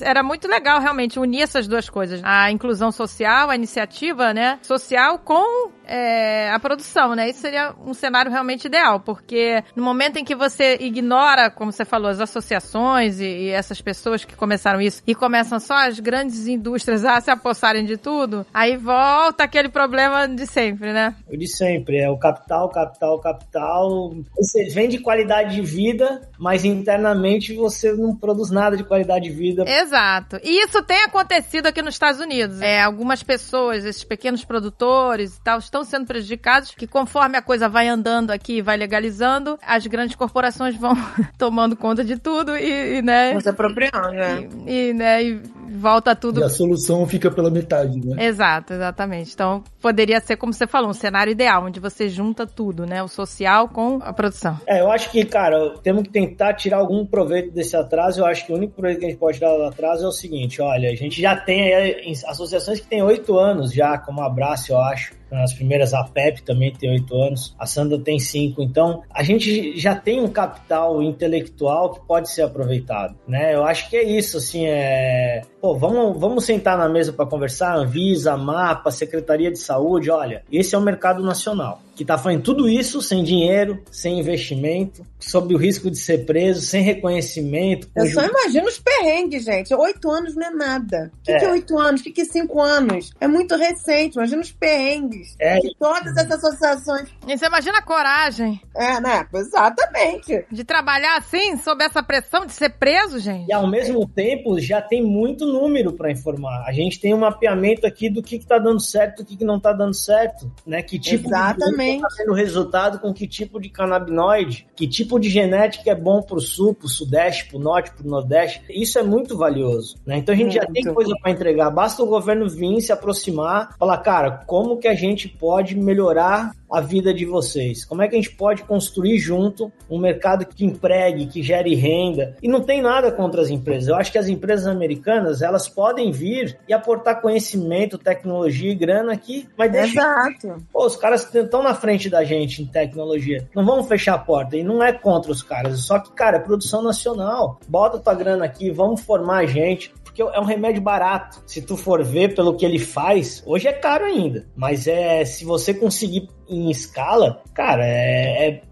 era muito legal, realmente, unir essas duas coisas. A inclusão social, a iniciativa, né, social com é, a produção, né? Isso seria um cenário realmente ideal, porque no momento em que você ignora, como você falou, as associações e, e essas pessoas que começaram isso e começam só as grandes indústrias a se apossarem de tudo, aí volta aquele problema de sempre, né? O de sempre, é o capital, capital, capital. Você vende qualidade de vida, mas internamente você não produz nada de qualidade de vida. Exato. E isso tem acontecido aqui nos Estados Unidos. É, algumas pessoas, esses pequenos produtores e tal, estão sendo prejudicados, que conforme a coisa vai andando aqui, vai legalizando, as grandes corporações vão tomando conta de tudo e, e né? Se apropriando, né? E, e, né, e volta tudo. E a solução fica pela metade, né? Exato, exatamente. Então, poderia ser, como você falou, um cenário ideal, onde você junta tudo, né? O social com a produção. É, eu acho que, cara, temos que tentar tirar algum proveito desse atraso. Eu acho que o único proveito que a gente pode tirar do atraso é o seguinte: olha, a gente já tem aí, associações que têm oito anos já, como Abraço, eu acho as primeiras, a PEP também tem oito anos, a Sandra tem cinco. Então, a gente já tem um capital intelectual que pode ser aproveitado, né? Eu acho que é isso, assim, é... Pô, vamos, vamos sentar na mesa para conversar, Anvisa, MAPA, Secretaria de Saúde, olha, esse é o mercado nacional que está fazendo tudo isso sem dinheiro, sem investimento, sob o risco de ser preso, sem reconhecimento. Eu só imagino os perrengues, gente. Oito anos não é nada. O que é, oito anos? O que é cinco anos? É muito recente. Imagina os perrengues é. de todas essas associações. E você imagina a coragem. É, né? Exatamente. De trabalhar assim, sob essa pressão de ser preso, gente. E ao mesmo tempo, já tem muito número para informar. A gente tem um mapeamento aqui do que, está dando certo, do que, que não está dando certo, né? Que tipo Exatamente. de está tendo resultado com que tipo de canabinoide, que tipo de genética é bom para o sul, para o sudeste, para o norte, para o nordeste. Isso é muito valioso. Né? Então a gente já tem coisa para entregar. Basta o governo vir se aproximar, falar, cara, como que a gente pode melhorar a vida de vocês? Como é que a gente pode construir junto um mercado que empregue, que gere renda? E não tem nada contra as empresas. Eu acho que as empresas americanas, elas podem vir e aportar conhecimento, tecnologia e grana aqui, mas deixa... Exato. Pô, os caras estão na frente da gente em tecnologia. Não vamos fechar a porta. E não é contra os caras. Só que, cara, é produção nacional. Bota tua grana aqui, vamos formar a gente porque é um remédio barato. Se tu for ver pelo que ele faz, hoje é caro ainda, mas é se você conseguir em escala, cara, é, é,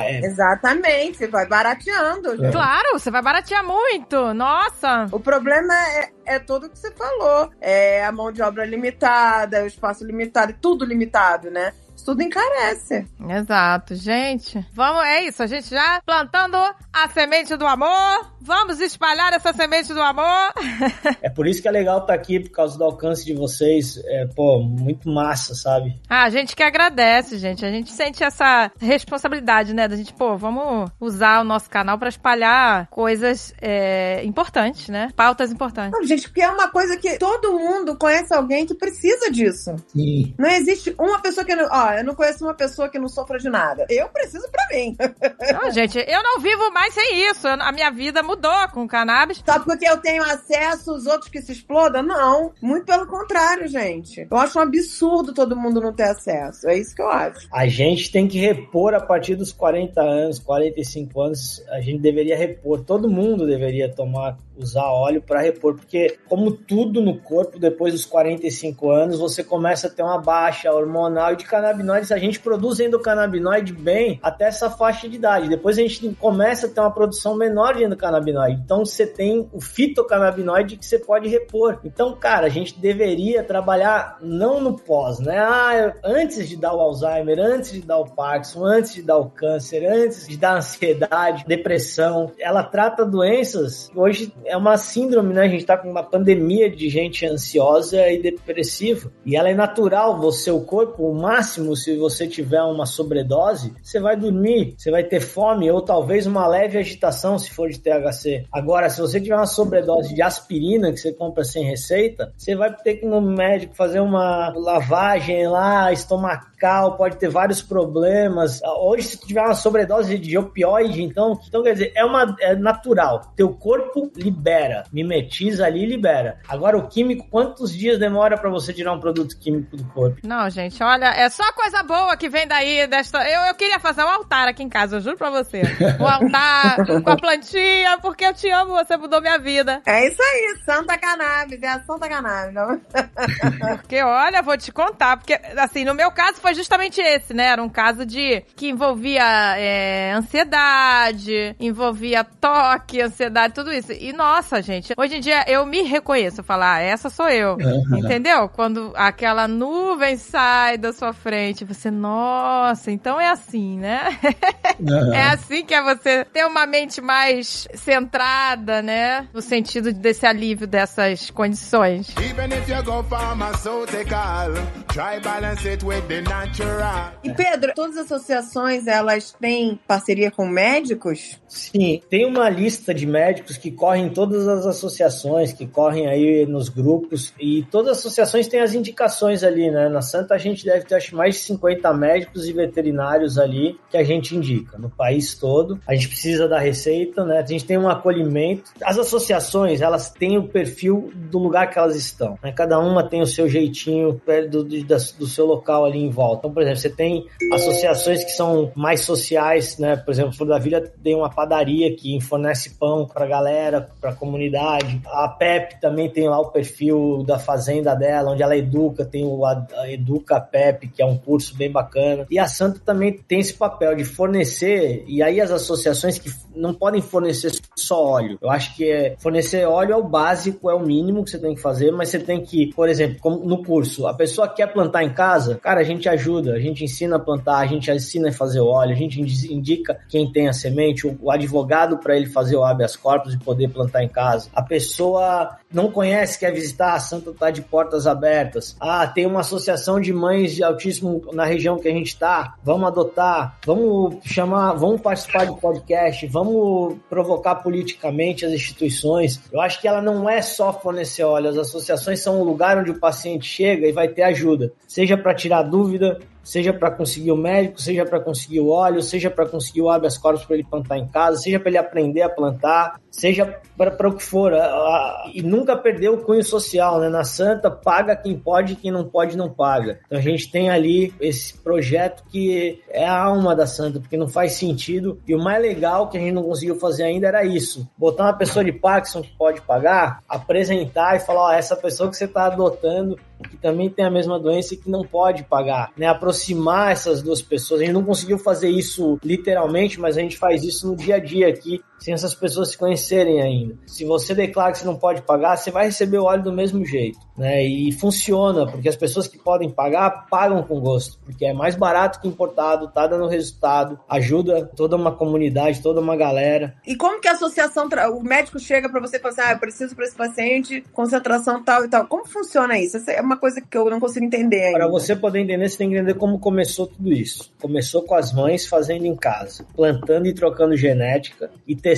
é... Exatamente, você vai barateando. É. Claro, você vai baratear muito. Nossa! O problema é, é tudo que você falou. É a mão de obra limitada, o espaço limitado, tudo limitado, né? Tudo encarece. Exato, gente. Vamos, é isso, a gente já plantando a semente do amor. Vamos espalhar essa semente do amor. é por isso que é legal estar tá aqui, por causa do alcance de vocês. É, pô, muito massa, sabe? Ah, a gente que agradece, gente. A gente sente essa responsabilidade, né? Da gente, pô, vamos usar o nosso canal para espalhar coisas é, importantes, né? Pautas importantes. Não, gente, porque é uma coisa que todo mundo conhece alguém que precisa disso. Sim. Não existe uma pessoa que. Ó, Ó, eu não conheço uma pessoa que não sofra de nada. Eu preciso pra mim. Não, gente, eu não vivo mais sem isso. Eu- a minha vida mudou com o cannabis. Só porque eu tenho acesso, os outros que se explodam? Não. Muito pelo contrário, gente. Eu acho um absurdo todo mundo não ter acesso. É isso que eu acho. A gente tem que repor a partir dos 40 anos, 45 anos, a gente deveria repor. Todo mundo deveria tomar, usar óleo para repor, porque como tudo no corpo, depois dos 45 anos, você começa a ter uma baixa hormonal e de A gente produz endocannabinoide bem até essa faixa de idade. Depois a gente começa a ter uma produção menor de endocannabinoide. Então você tem o fitocannabinoide que você pode repor. Então, cara, a gente deveria trabalhar não no pós, né? Ah, antes de dar o Alzheimer, antes de dar o Parkinson, antes de dar o câncer, antes de dar ansiedade, depressão. Ela trata doenças. Hoje é uma síndrome, né? A gente tá com uma pandemia de gente ansiosa e depressiva. E ela é natural. Você, o corpo, o máximo, se você tiver uma sobredose, você vai dormir, você vai ter fome ou talvez uma leve agitação se for de THC. Agora, se você tiver uma sobredose de aspirina que você compra sem receita, você vai ter que ir no médico fazer uma lavagem lá, estomacal, pode ter vários problemas. Hoje, se tiver uma sobredose de opioide, então, então quer dizer, é uma é natural. Teu corpo libera, mimetiza ali e libera. Agora, o químico, quantos dias demora para você tirar um produto químico do corpo? Não, gente, olha, é só coisa boa que vem daí desta. Eu, eu queria fazer um altar aqui em casa, eu juro pra você. Um altar com a plantinha, porque eu te amo, você mudou minha vida. É isso aí, Santa Cannabis, é a Santa Cannabis. Não? Porque, olha, vou te contar, porque, assim, no meu caso foi justamente esse, né? Era um caso de que envolvia é, ansiedade, envolvia toque, ansiedade, tudo isso. E, nossa, gente, hoje em dia eu me reconheço, falar, ah, essa sou eu. Uhum. Entendeu? Quando aquela nuvem sai da sua frente, você, nossa, então é assim, né? Uhum. É assim que é você ter uma mente mais centrada, né? No sentido desse alívio dessas condições. Even if you go pharmaceutical, try balance it with the natural. E Pedro, todas as associações, elas têm parceria com médicos? Sim, tem uma lista de médicos que correm em todas as associações, que correm aí nos grupos, e todas as associações têm as indicações ali, né? Na Santa a gente deve ter, acho, mais de 50 médicos e veterinários ali que a gente indica no país todo. A gente precisa da receita, né? A gente tem um acolhimento. As associações, elas têm o perfil do lugar que elas estão, né? Cada uma tem o seu jeitinho perto do, do, do seu local ali em volta. Então, por exemplo, você tem associações que são mais sociais, né? Por exemplo, Flor da Vila tem uma padaria que fornece pão pra galera, pra comunidade. A PEP também tem lá o perfil da fazenda dela, onde ela educa, tem o a- a Educa PEP, que é um curso bem bacana. E a Santa também tem esse papel de fornecer, e aí as associações que não podem fornecer só óleo. Eu acho que é, fornecer óleo é o básico, é o mínimo que você tem que fazer, mas você tem que, por exemplo, no curso, a pessoa quer plantar em casa, cara, a gente ajuda, a gente ensina a plantar, a gente ensina a fazer óleo, a gente indi- indica quem tem a semente, o, o advogado para ele fazer o habeas corpus e poder plantar em casa. A pessoa não conhece, quer visitar, a Santa tá de portas abertas. Ah, tem uma associação de mães de autismo na região que a gente tá, vamos adotar, vamos chamar, vamos participar do podcast, vamos provocar politicamente as instituições. Eu acho que ela não é só fornecer óleo, as associações são um lugar onde o paciente chega e vai ter ajuda, seja para tirar dúvida, seja para conseguir o médico, seja para conseguir o óleo, seja para conseguir o habeas corpus para ele plantar em casa, seja para ele aprender a plantar, seja para o que for. A- a- E nunca perder o cunho social, né? Na Santa, paga quem pode, quem não pode, não paga. Então a gente tem ali esse projeto que é a alma da Santa, porque não faz sentido. E o mais legal que a gente não conseguiu fazer ainda era isso: botar uma pessoa de Parkinson que pode pagar, apresentar e falar: ó, essa pessoa que você está adotando que também tem a mesma doença e que não pode pagar, né? Aproximar essas duas pessoas. A gente não conseguiu fazer isso literalmente, mas a gente faz isso no dia a dia aqui, sem essas pessoas se conhecerem ainda. Se você declara que você não pode pagar, você vai receber o óleo do mesmo jeito, né? E funciona, porque as pessoas que podem pagar, pagam com gosto, porque é mais barato que importado, tá dando resultado, ajuda toda uma comunidade, toda uma galera. E como que a associação, o médico chega pra você e fala assim, ah, eu preciso pra esse paciente concentração tal e tal. Como funciona isso? Essa é uma coisa que eu não consigo entender ainda. Para você poder entender, você tem que entender como começou tudo isso. Começou com as mães fazendo em casa, plantando e trocando genética e testando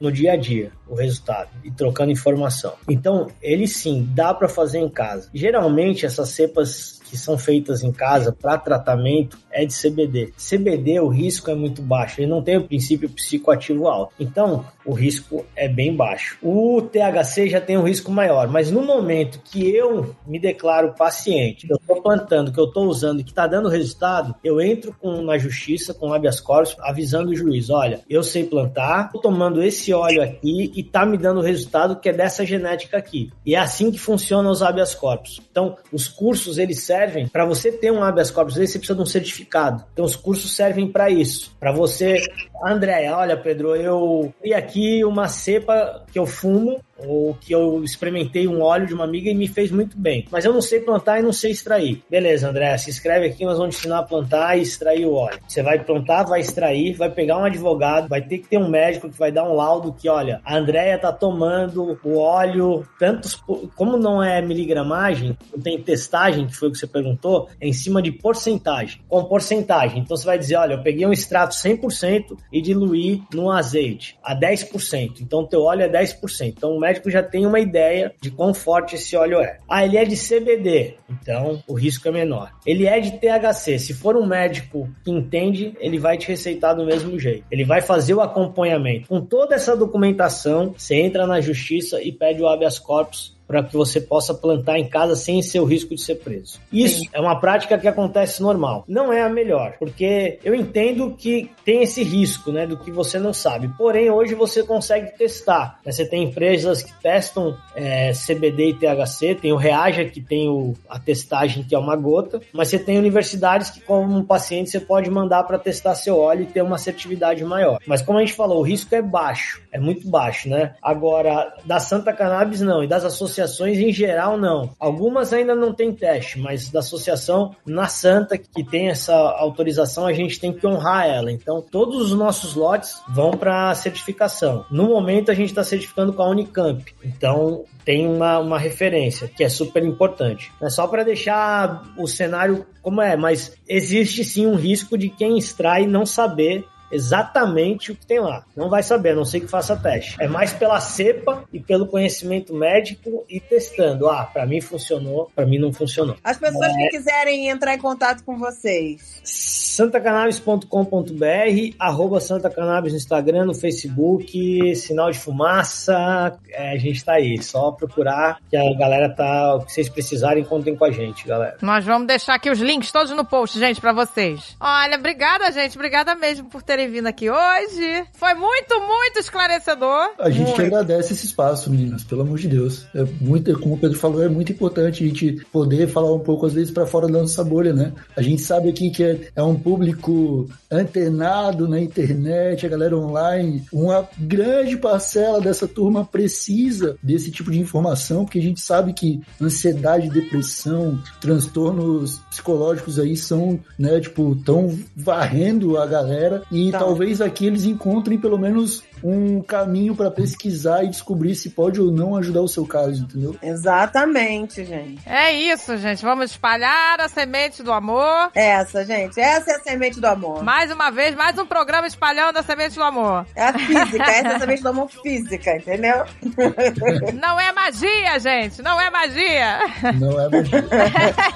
no dia a dia o resultado e trocando informação. Então, ele sim, dá para fazer em casa. Geralmente essas cepas que são feitas em casa para tratamento é de CBD. CBD, o risco é muito baixo, ele não tem o princípio psicoativo alto. Então, o risco é bem baixo. O THC já tem um risco maior, mas no momento que eu me declaro paciente, eu estou plantando, que eu estou usando e que está dando resultado, eu entro com, na justiça, com habeas corpus, avisando o juiz, olha, eu sei plantar, estou tomando esse óleo aqui e está me dando resultado que é dessa genética aqui. E é assim que funcionam os habeas corpus. Então, os cursos, eles servem para você ter um habeas corpus, você precisa de um certificado. Então, os cursos servem para isso, para você... Andréia, olha, Pedro, eu vi aqui uma cepa que eu fumo ou que eu experimentei um óleo de uma amiga e me fez muito bem. Mas eu não sei plantar e não sei extrair. Beleza, André, se inscreve aqui, nós vamos te ensinar a plantar e extrair o óleo. Você vai plantar, vai extrair, vai pegar um advogado, vai ter que ter um médico que vai dar um laudo que, olha, a Andréia tá tomando o óleo, tantos, como não é miligramagem, não tem testagem, que foi o que você perguntou, é em cima de porcentagem, com porcentagem. Então você vai dizer, olha, eu peguei um extrato 100% e diluí no azeite a 10%. Então teu óleo é 10%. Então o médico já tem uma ideia de quão forte esse óleo é. Ah, ele é de CBD, então o risco é menor. Ele é de THC. Se for um médico que entende, ele vai te receitar do mesmo jeito. Ele vai fazer o acompanhamento. Com toda essa documentação, você entra na justiça e pede o habeas corpus para que você possa plantar em casa sem ser o risco de ser preso. Isso Sim. é uma prática que acontece normal. Não é a melhor, porque eu entendo que tem esse risco, né, do que você não sabe. Porém, hoje você consegue testar. Você tem empresas que testam é, CBD e THC, tem o Reaja que tem o, a testagem que é uma gota, mas você tem universidades que, como um paciente, você pode mandar para testar seu óleo e ter uma assertividade maior. Mas como a gente falou, o risco é baixo, é muito baixo, né? Agora, da Santa Cannabis não, e das associações associações em geral não. Algumas ainda não tem teste, mas da associação na Santa que tem essa autorização, a gente tem que honrar ela. Então, todos os nossos lotes vão para certificação. No momento, a gente está certificando com a Unicamp. Então, tem uma, uma referência que é super importante. É só para deixar o cenário como é, mas existe sim um risco de quem extrai não saber exatamente o que tem lá. Não vai saber, a não sei que faça teste. É mais pela cepa e pelo conhecimento médico e testando. Ah, para mim funcionou, para mim não funcionou. As pessoas é... que quiserem entrar em contato com vocês. santacannabis.com.br arroba Santa Cannabis no Instagram, no Facebook, sinal de fumaça, é, a gente tá aí. Só procurar que a galera tá, o que vocês precisarem, contem com a gente, galera. Nós vamos deixar aqui os links todos no post, gente, para vocês. Olha, obrigada, gente, obrigada mesmo por ter terem vindo aqui hoje. Foi muito, muito esclarecedor. A gente muito. agradece esse espaço, meninas, pelo amor de Deus. É muito, como o Pedro falou, é muito importante a gente poder falar um pouco, às vezes, para fora da nossa bolha, né? A gente sabe aqui que é, é um público antenado na internet, a galera online. Uma grande parcela dessa turma precisa desse tipo de informação, porque a gente sabe que ansiedade, depressão, transtornos psicológicos aí são, né, tipo, tão varrendo a galera e e tá. talvez aqui eles encontrem pelo menos um caminho para pesquisar e descobrir se pode ou não ajudar o seu caso, entendeu? Exatamente, gente. É isso, gente. Vamos espalhar a semente do amor. Essa, gente. Essa é a semente do amor. Mais uma vez, mais um programa espalhando a semente do amor. É a física. essa é a semente do amor física, entendeu? Não é magia, gente. Não é magia. Não é magia.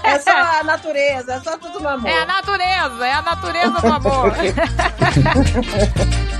É só a natureza. É só tudo no amor. É a natureza. É a natureza do amor.